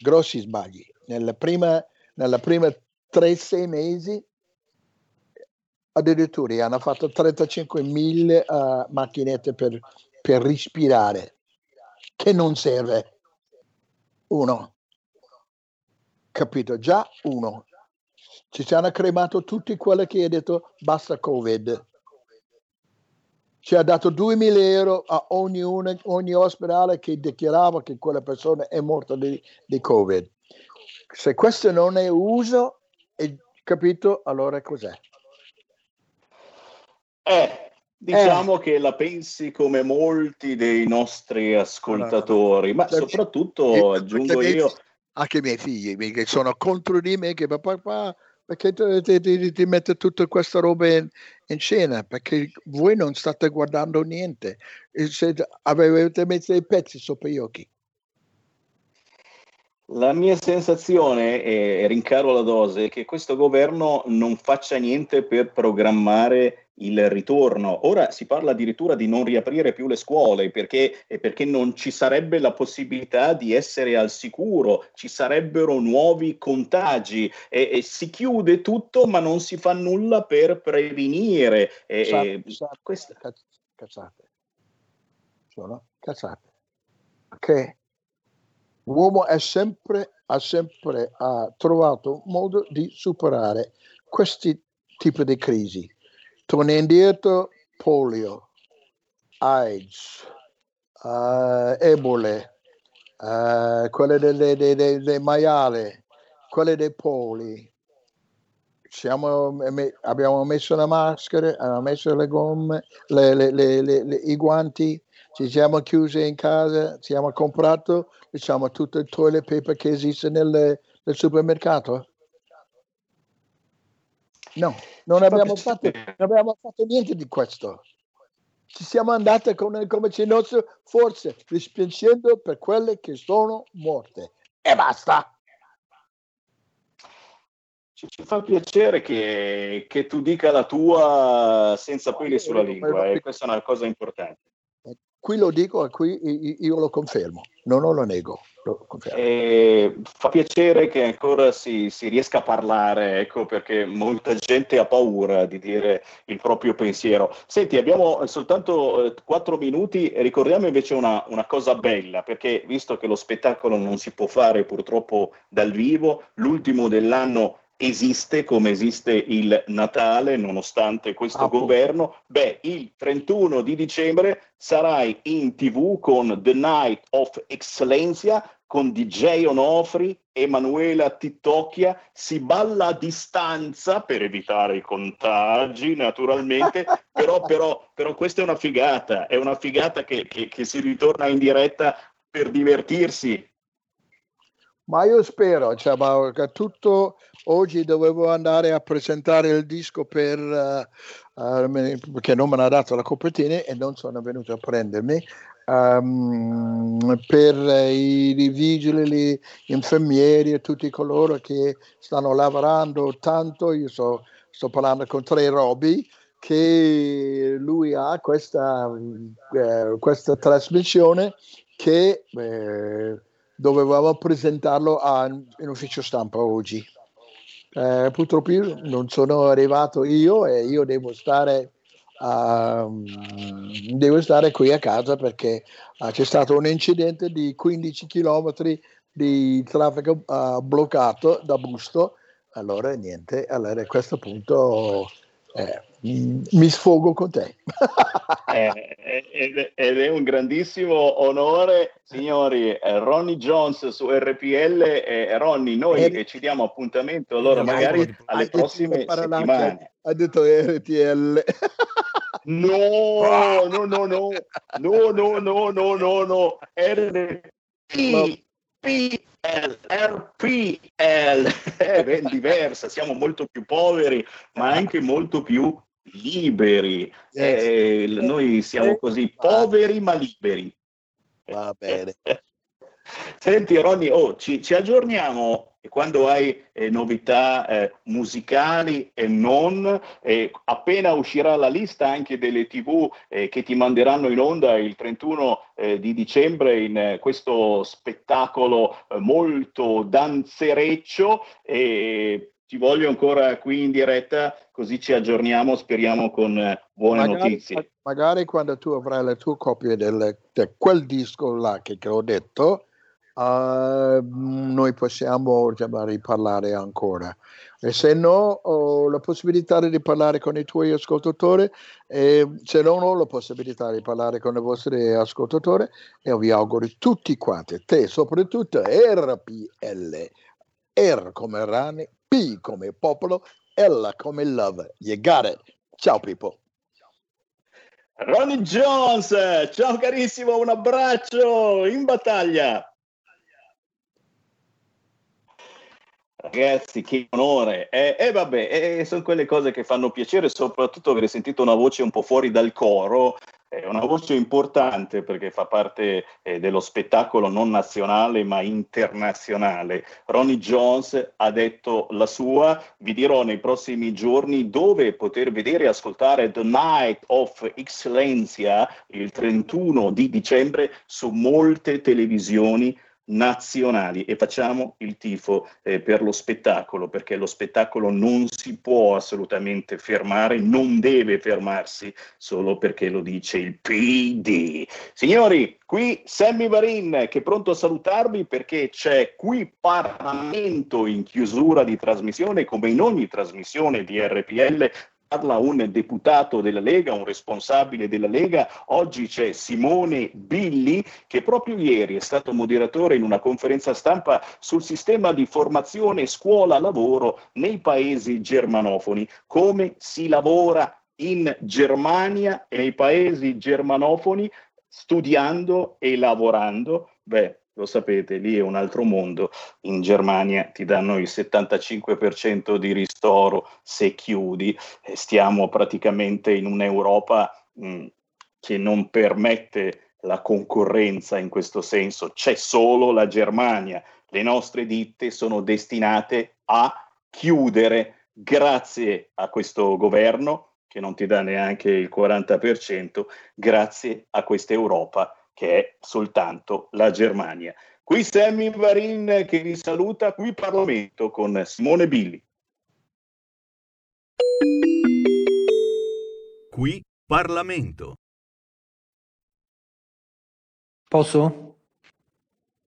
grossi sbagli. Nella prima, nella prima tre, sei mesi addirittura hanno fatto 35.000 uh, macchinette per, per respirare, che non serve. Uno, capito? Già uno. Ci si hanno cremato tutti quelli che ha detto basta Covid. Ci ha dato 2.000 euro a ognuno, ogni ospedale che dichiarava che quella persona è morta di, di Covid. Se questo non è uso, è, capito? Allora cos'è? Eh, diciamo che la pensi come molti dei nostri ascoltatori, ma soprattutto perché aggiungo io, anche i miei figli che sono contro di me che papà, papà, perché ti, mette tutta questa roba in, in scena perché voi non state guardando niente. Avete messo i pezzi sopra gli occhi La mia sensazione, e rincaro la dose, è che questo governo non faccia niente per programmare il ritorno. Ora si parla addirittura di non riaprire più le scuole perché, perché non ci sarebbe la possibilità di essere al sicuro, ci sarebbero nuovi contagi e, e si chiude tutto ma non si fa nulla per prevenire. E- Cazzate, e cazzate, questa- cazz- cazzate. sono cazzate che l'uomo è sempre, ha sempre ha trovato modo di superare questi tipi di crisi. Torna indietro polio, AIDS, eh, ebole, eh, quelle delle, dei, dei- dei maiali, quelle dei poli. Siamo- abbiamo messo le maschere, abbiamo messo le gomme, le- le- le- i guanti, ci siamo chiusi in casa, ci siamo comprato diciamo, tutto il toilet paper che esiste nel, nel supermercato. No, non abbiamo, fatto, non abbiamo fatto niente di questo. Ci siamo andati con, come se nostro, forse dispiacendo per quelle che sono morte. E basta. Ci, ci fa piacere che, che tu dica la tua senza peli sulla lingua, e questa è una cosa importante. Qui lo dico e qui io- lo confermo, non lo nego, lo confermo. Fa piacere che ancora si, si riesca a parlare, ecco, perché molta gente ha paura di dire il proprio pensiero. Senti, abbiamo soltanto eh, quattro minuti, ricordiamo invece una, una cosa bella, perché visto che lo spettacolo non si può fare purtroppo dal vivo, l'ultimo dell'anno esiste come esiste il Natale, nonostante questo governo, beh, il 31 di dicembre sarai in tv con The Night of Excellencia con DJ Onofri, Emanuela Tittocchia, si balla a distanza per evitare i contagi, naturalmente, però, però, però questa è una figata, è una figata che, che- che si ritorna in diretta per divertirsi. Ma io spero, cioè, ma tutto oggi dovevo andare a presentare il disco per, eh, me- perché non me l'ha dato la copertina e non sono venuto a prendermi. ehm, per i, i vigili, gli infermieri e tutti coloro che stanno lavorando tanto, io so- sto parlando con tre Roby, che lui ha questa, eh, questa trasmissione che eh, dovevamo presentarlo a- in ufficio stampa oggi. Eh, purtroppo non sono arrivato io e io devo stare, ehm, devo stare qui a casa perché eh, c'è stato un incidente di 15 km di traffico eh, bloccato da Busto. Allora niente, allora a questo punto eh, mi sfogo con te. Eh, ed è- ed è un grandissimo onore, signori. eh, Ronnie Jones su RPL. eh, Ronnie, noi Eh, ci diamo appuntamento allora eh, magari alle prossime settimane. Ha detto RTL. No, no, no, no, no, no, no, no, no, no, RPL, RPL, è ben diversa, siamo molto più poveri, ma anche molto più liberi. Eh, noi siamo così poveri ma liberi. Va bene. Senti Ronny, oh, ci, ci aggiorniamo quando hai eh, novità eh, musicali e non, eh, appena uscirà la lista anche delle tv eh, che ti manderanno in onda il 31 eh, di dicembre in eh, questo spettacolo molto danzereccio ti voglio ancora qui in diretta così ci aggiorniamo, speriamo con eh, buone magari, notizie. magari quando tu avrai la tua copia del, di quel disco là che, che ho detto, uh, noi possiamo riparlare ancora. E se no, ho la possibilità di parlare con i tuoi ascoltatori, e se non ho la possibilità di parlare con i vostri ascoltatori, e vi auguro tutti quanti, te soprattutto RPL, R come rani, P come popolo, L come love. You got it. Ciao people. Ronnie Jones, ciao carissimo, un abbraccio in battaglia. Ragazzi, che onore! E eh, eh, vabbè, eh, sono quelle cose che fanno piacere, soprattutto aver sentito una voce un po' fuori dal coro, è una voce importante perché fa parte eh, dello spettacolo non nazionale ma internazionale. Ronnie Jones ha detto la sua, vi dirò nei prossimi giorni dove poter vedere e ascoltare The Night of Excellencia il 31 di dicembre su molte televisioni nazionali e facciamo il tifo eh, per lo spettacolo perché lo spettacolo non si può assolutamente fermare, non deve fermarsi solo perché lo dice il PD. Signori, qui Sammy Varin che è pronto a salutarvi perché c'è qui Parlamento in chiusura di trasmissione come in ogni trasmissione di RPL parla un deputato della Lega, un responsabile della Lega, oggi c'è Simone Billi che proprio ieri è stato moderatore in una conferenza stampa sul sistema di formazione scuola-lavoro nei paesi germanofoni, come si lavora in Germania e nei paesi germanofoni? Studiando e lavorando. Beh, lo sapete, lì è un altro mondo. In Germania ti danno il 75% di ristoro se chiudi. Stiamo praticamente in un'Europa mh, che non permette la concorrenza in questo senso. C'è solo la Germania. Le nostre ditte sono destinate a chiudere grazie a questo governo che non ti dà neanche il 40%, grazie a questa Europa che è soltanto la Germania. Qui Sammy Varin che vi saluta, qui Parlamento con Simone Billi. Qui Parlamento. Posso?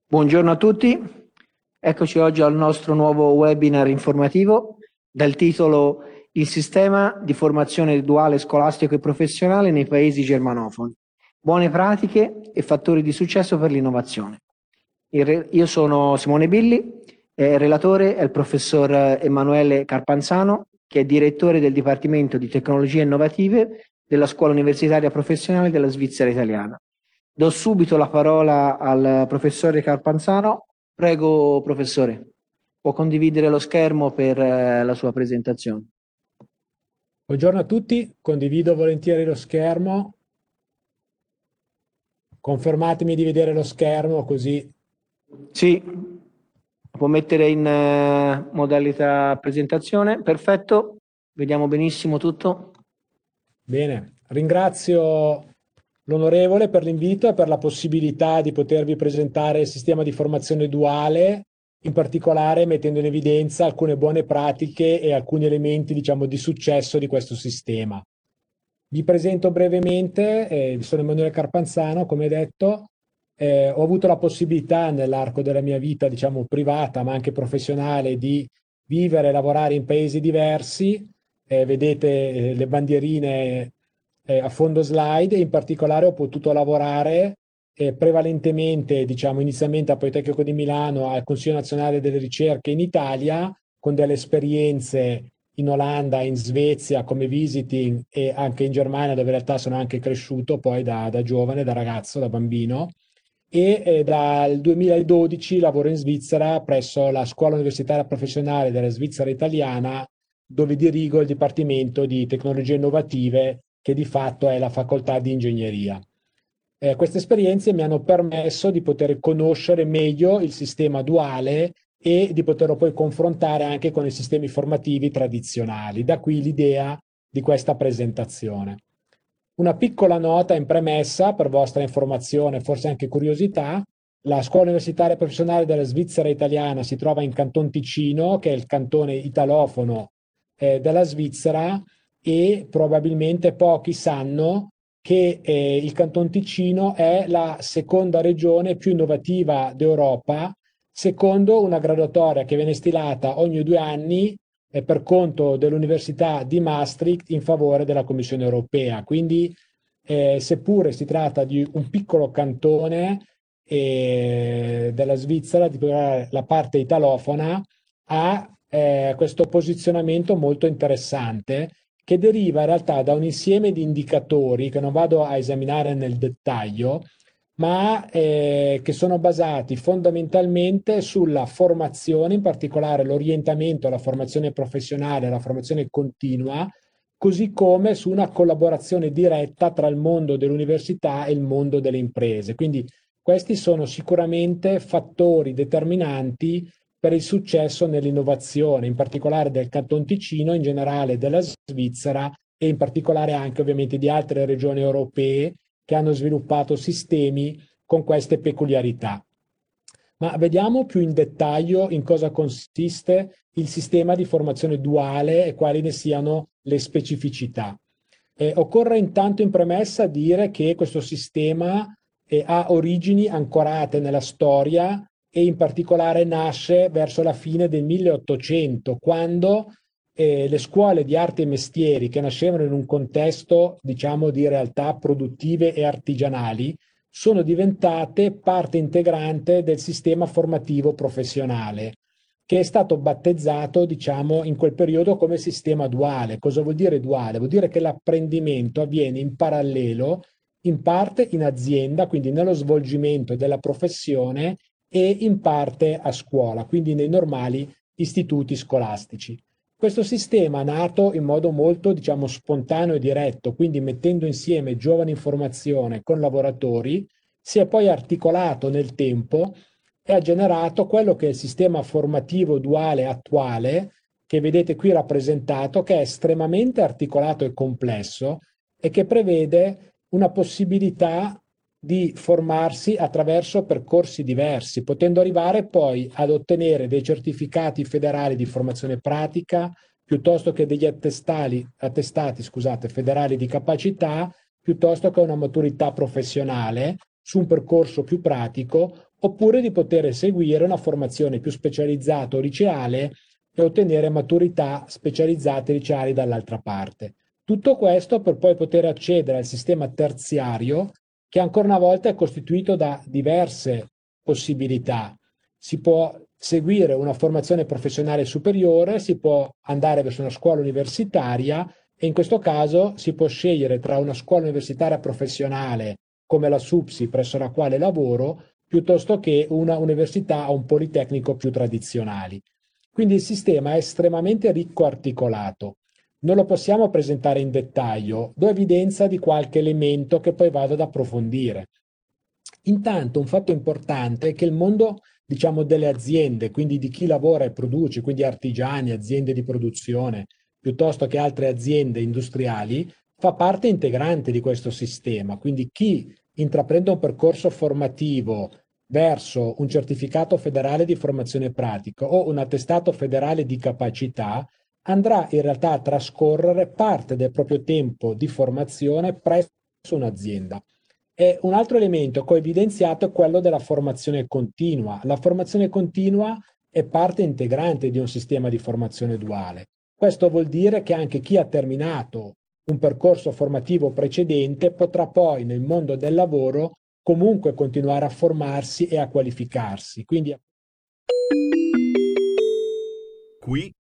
Buongiorno a tutti, eccoci oggi al nostro nuovo webinar informativo dal titolo Il sistema di formazione duale scolastico e professionale nei paesi germanofoni buone pratiche e fattori di successo per l'innovazione. Io sono Simone Billi, eh, il relatore è il professor Emanuele Carpanzano, che è direttore del Dipartimento di Tecnologie Innovative della Scuola Universitaria Professionale della Svizzera Italiana. Do subito la parola al professore Carpanzano. Prego, professore, può condividere lo schermo per eh, la sua presentazione. Buongiorno a tutti, condivido volentieri lo schermo. Confermatemi di vedere lo schermo così. Sì, può mettere in eh, modalità presentazione. Perfetto, vediamo benissimo tutto. Bene, ringrazio l'onorevole per l'invito e per la possibilità di potervi presentare il sistema di formazione duale, in particolare mettendo in evidenza alcune buone pratiche e alcuni elementi, diciamo, di successo di questo sistema. Vi presento brevemente, eh, sono Emanuele Carpanzano, come detto, eh, ho avuto la possibilità nell'arco della mia vita, diciamo privata, ma anche professionale, di vivere e lavorare in paesi diversi. Eh, vedete eh, le bandierine eh, a fondo slide, in particolare ho potuto lavorare eh, prevalentemente, diciamo, inizialmente a Politecnico di Milano, al Consiglio Nazionale delle Ricerche in Italia, con delle esperienze in Olanda, in Svezia come visiting e anche in Germania dove in realtà sono anche cresciuto poi da, da giovane, da ragazzo, da bambino e eh, dal 2012 lavoro in Svizzera presso la Scuola Universitaria Professionale della Svizzera Italiana dove dirigo il Dipartimento di Tecnologie Innovative che di fatto è la facoltà di ingegneria. Eh, queste esperienze mi hanno permesso di poter conoscere meglio il sistema duale e di poterlo poi confrontare anche con i sistemi formativi tradizionali. Da qui l'idea di questa presentazione. Una piccola nota in premessa per vostra informazione, forse anche curiosità. La scuola universitaria professionale della Svizzera italiana si trova in Canton Ticino, che è il cantone italofono eh, della Svizzera e probabilmente pochi sanno che eh, il Canton Ticino è la seconda regione più innovativa d'Europa, secondo una graduatoria che viene stilata ogni due anni eh, per conto dell'Università di Maastricht in favore della Commissione europea. Quindi, eh, seppure si tratta di un piccolo cantone eh, della Svizzera, di la parte italofona, ha eh, questo posizionamento molto interessante che deriva in realtà da un insieme di indicatori che non vado a esaminare nel dettaglio, ma eh, che sono basati fondamentalmente sulla formazione, in particolare l'orientamento alla formazione professionale, alla formazione continua, così come su una collaborazione diretta tra il mondo dell'università e il mondo delle imprese. Quindi questi sono sicuramente fattori determinanti per il successo nell'innovazione, in particolare del Canton Ticino, in generale della Svizzera e in particolare anche ovviamente di altre regioni europee che hanno sviluppato sistemi con queste peculiarità. Ma vediamo più in dettaglio in cosa consiste il sistema di formazione duale e quali ne siano le specificità. Eh, occorre intanto in premessa dire che questo sistema eh, ha origini ancorate nella storia e in particolare nasce verso la fine del 1800, quando eh, le scuole di arte e mestieri che nascevano in un contesto, diciamo, di realtà produttive e artigianali, sono diventate parte integrante del sistema formativo professionale, che è stato battezzato, diciamo, in quel periodo come sistema duale. Cosa vuol dire duale? Vuol dire che l'apprendimento avviene in parallelo, in parte in azienda, quindi nello svolgimento della professione, e in parte a scuola, quindi nei normali istituti scolastici. Questo sistema, nato in modo molto, diciamo, spontaneo e diretto, quindi mettendo insieme giovani in formazione con lavoratori, si è poi articolato nel tempo e ha generato quello che è il sistema formativo duale attuale, che vedete qui rappresentato, che è estremamente articolato e complesso e che prevede una possibilità di formarsi attraverso percorsi diversi, potendo arrivare poi ad ottenere dei certificati federali di formazione pratica piuttosto che degli attestati, scusate, federali di capacità, piuttosto che una maturità professionale su un percorso più pratico, oppure di poter seguire una formazione più specializzata o liceale e ottenere maturità specializzate liceali dall'altra parte. Tutto questo per poi poter accedere al sistema terziario che ancora una volta è costituito da diverse possibilità. Si può seguire una formazione professionale superiore, si può andare verso una scuola universitaria e in questo caso si può scegliere tra una scuola universitaria professionale come la SUPSI presso la quale lavoro piuttosto che una università o un politecnico più tradizionali. Quindi il sistema è estremamente ricco articolato. Non lo possiamo presentare in dettaglio, do evidenza di qualche elemento che poi vado ad approfondire. Intanto un fatto importante è che il mondo, diciamo, delle aziende, quindi di chi lavora e produce, quindi artigiani, aziende di produzione, piuttosto che altre aziende industriali, fa parte integrante di questo sistema. Quindi chi intraprende un percorso formativo verso un certificato federale di formazione pratica o un attestato federale di capacità andrà in realtà a trascorrere parte del proprio tempo di formazione presso un'azienda. E un altro elemento che ho evidenziato è quello della formazione continua. La formazione continua è parte integrante di un sistema di formazione duale. Questo vuol dire che anche chi ha terminato un percorso formativo precedente potrà poi nel mondo del lavoro comunque continuare a formarsi e a qualificarsi. Quindi... Qui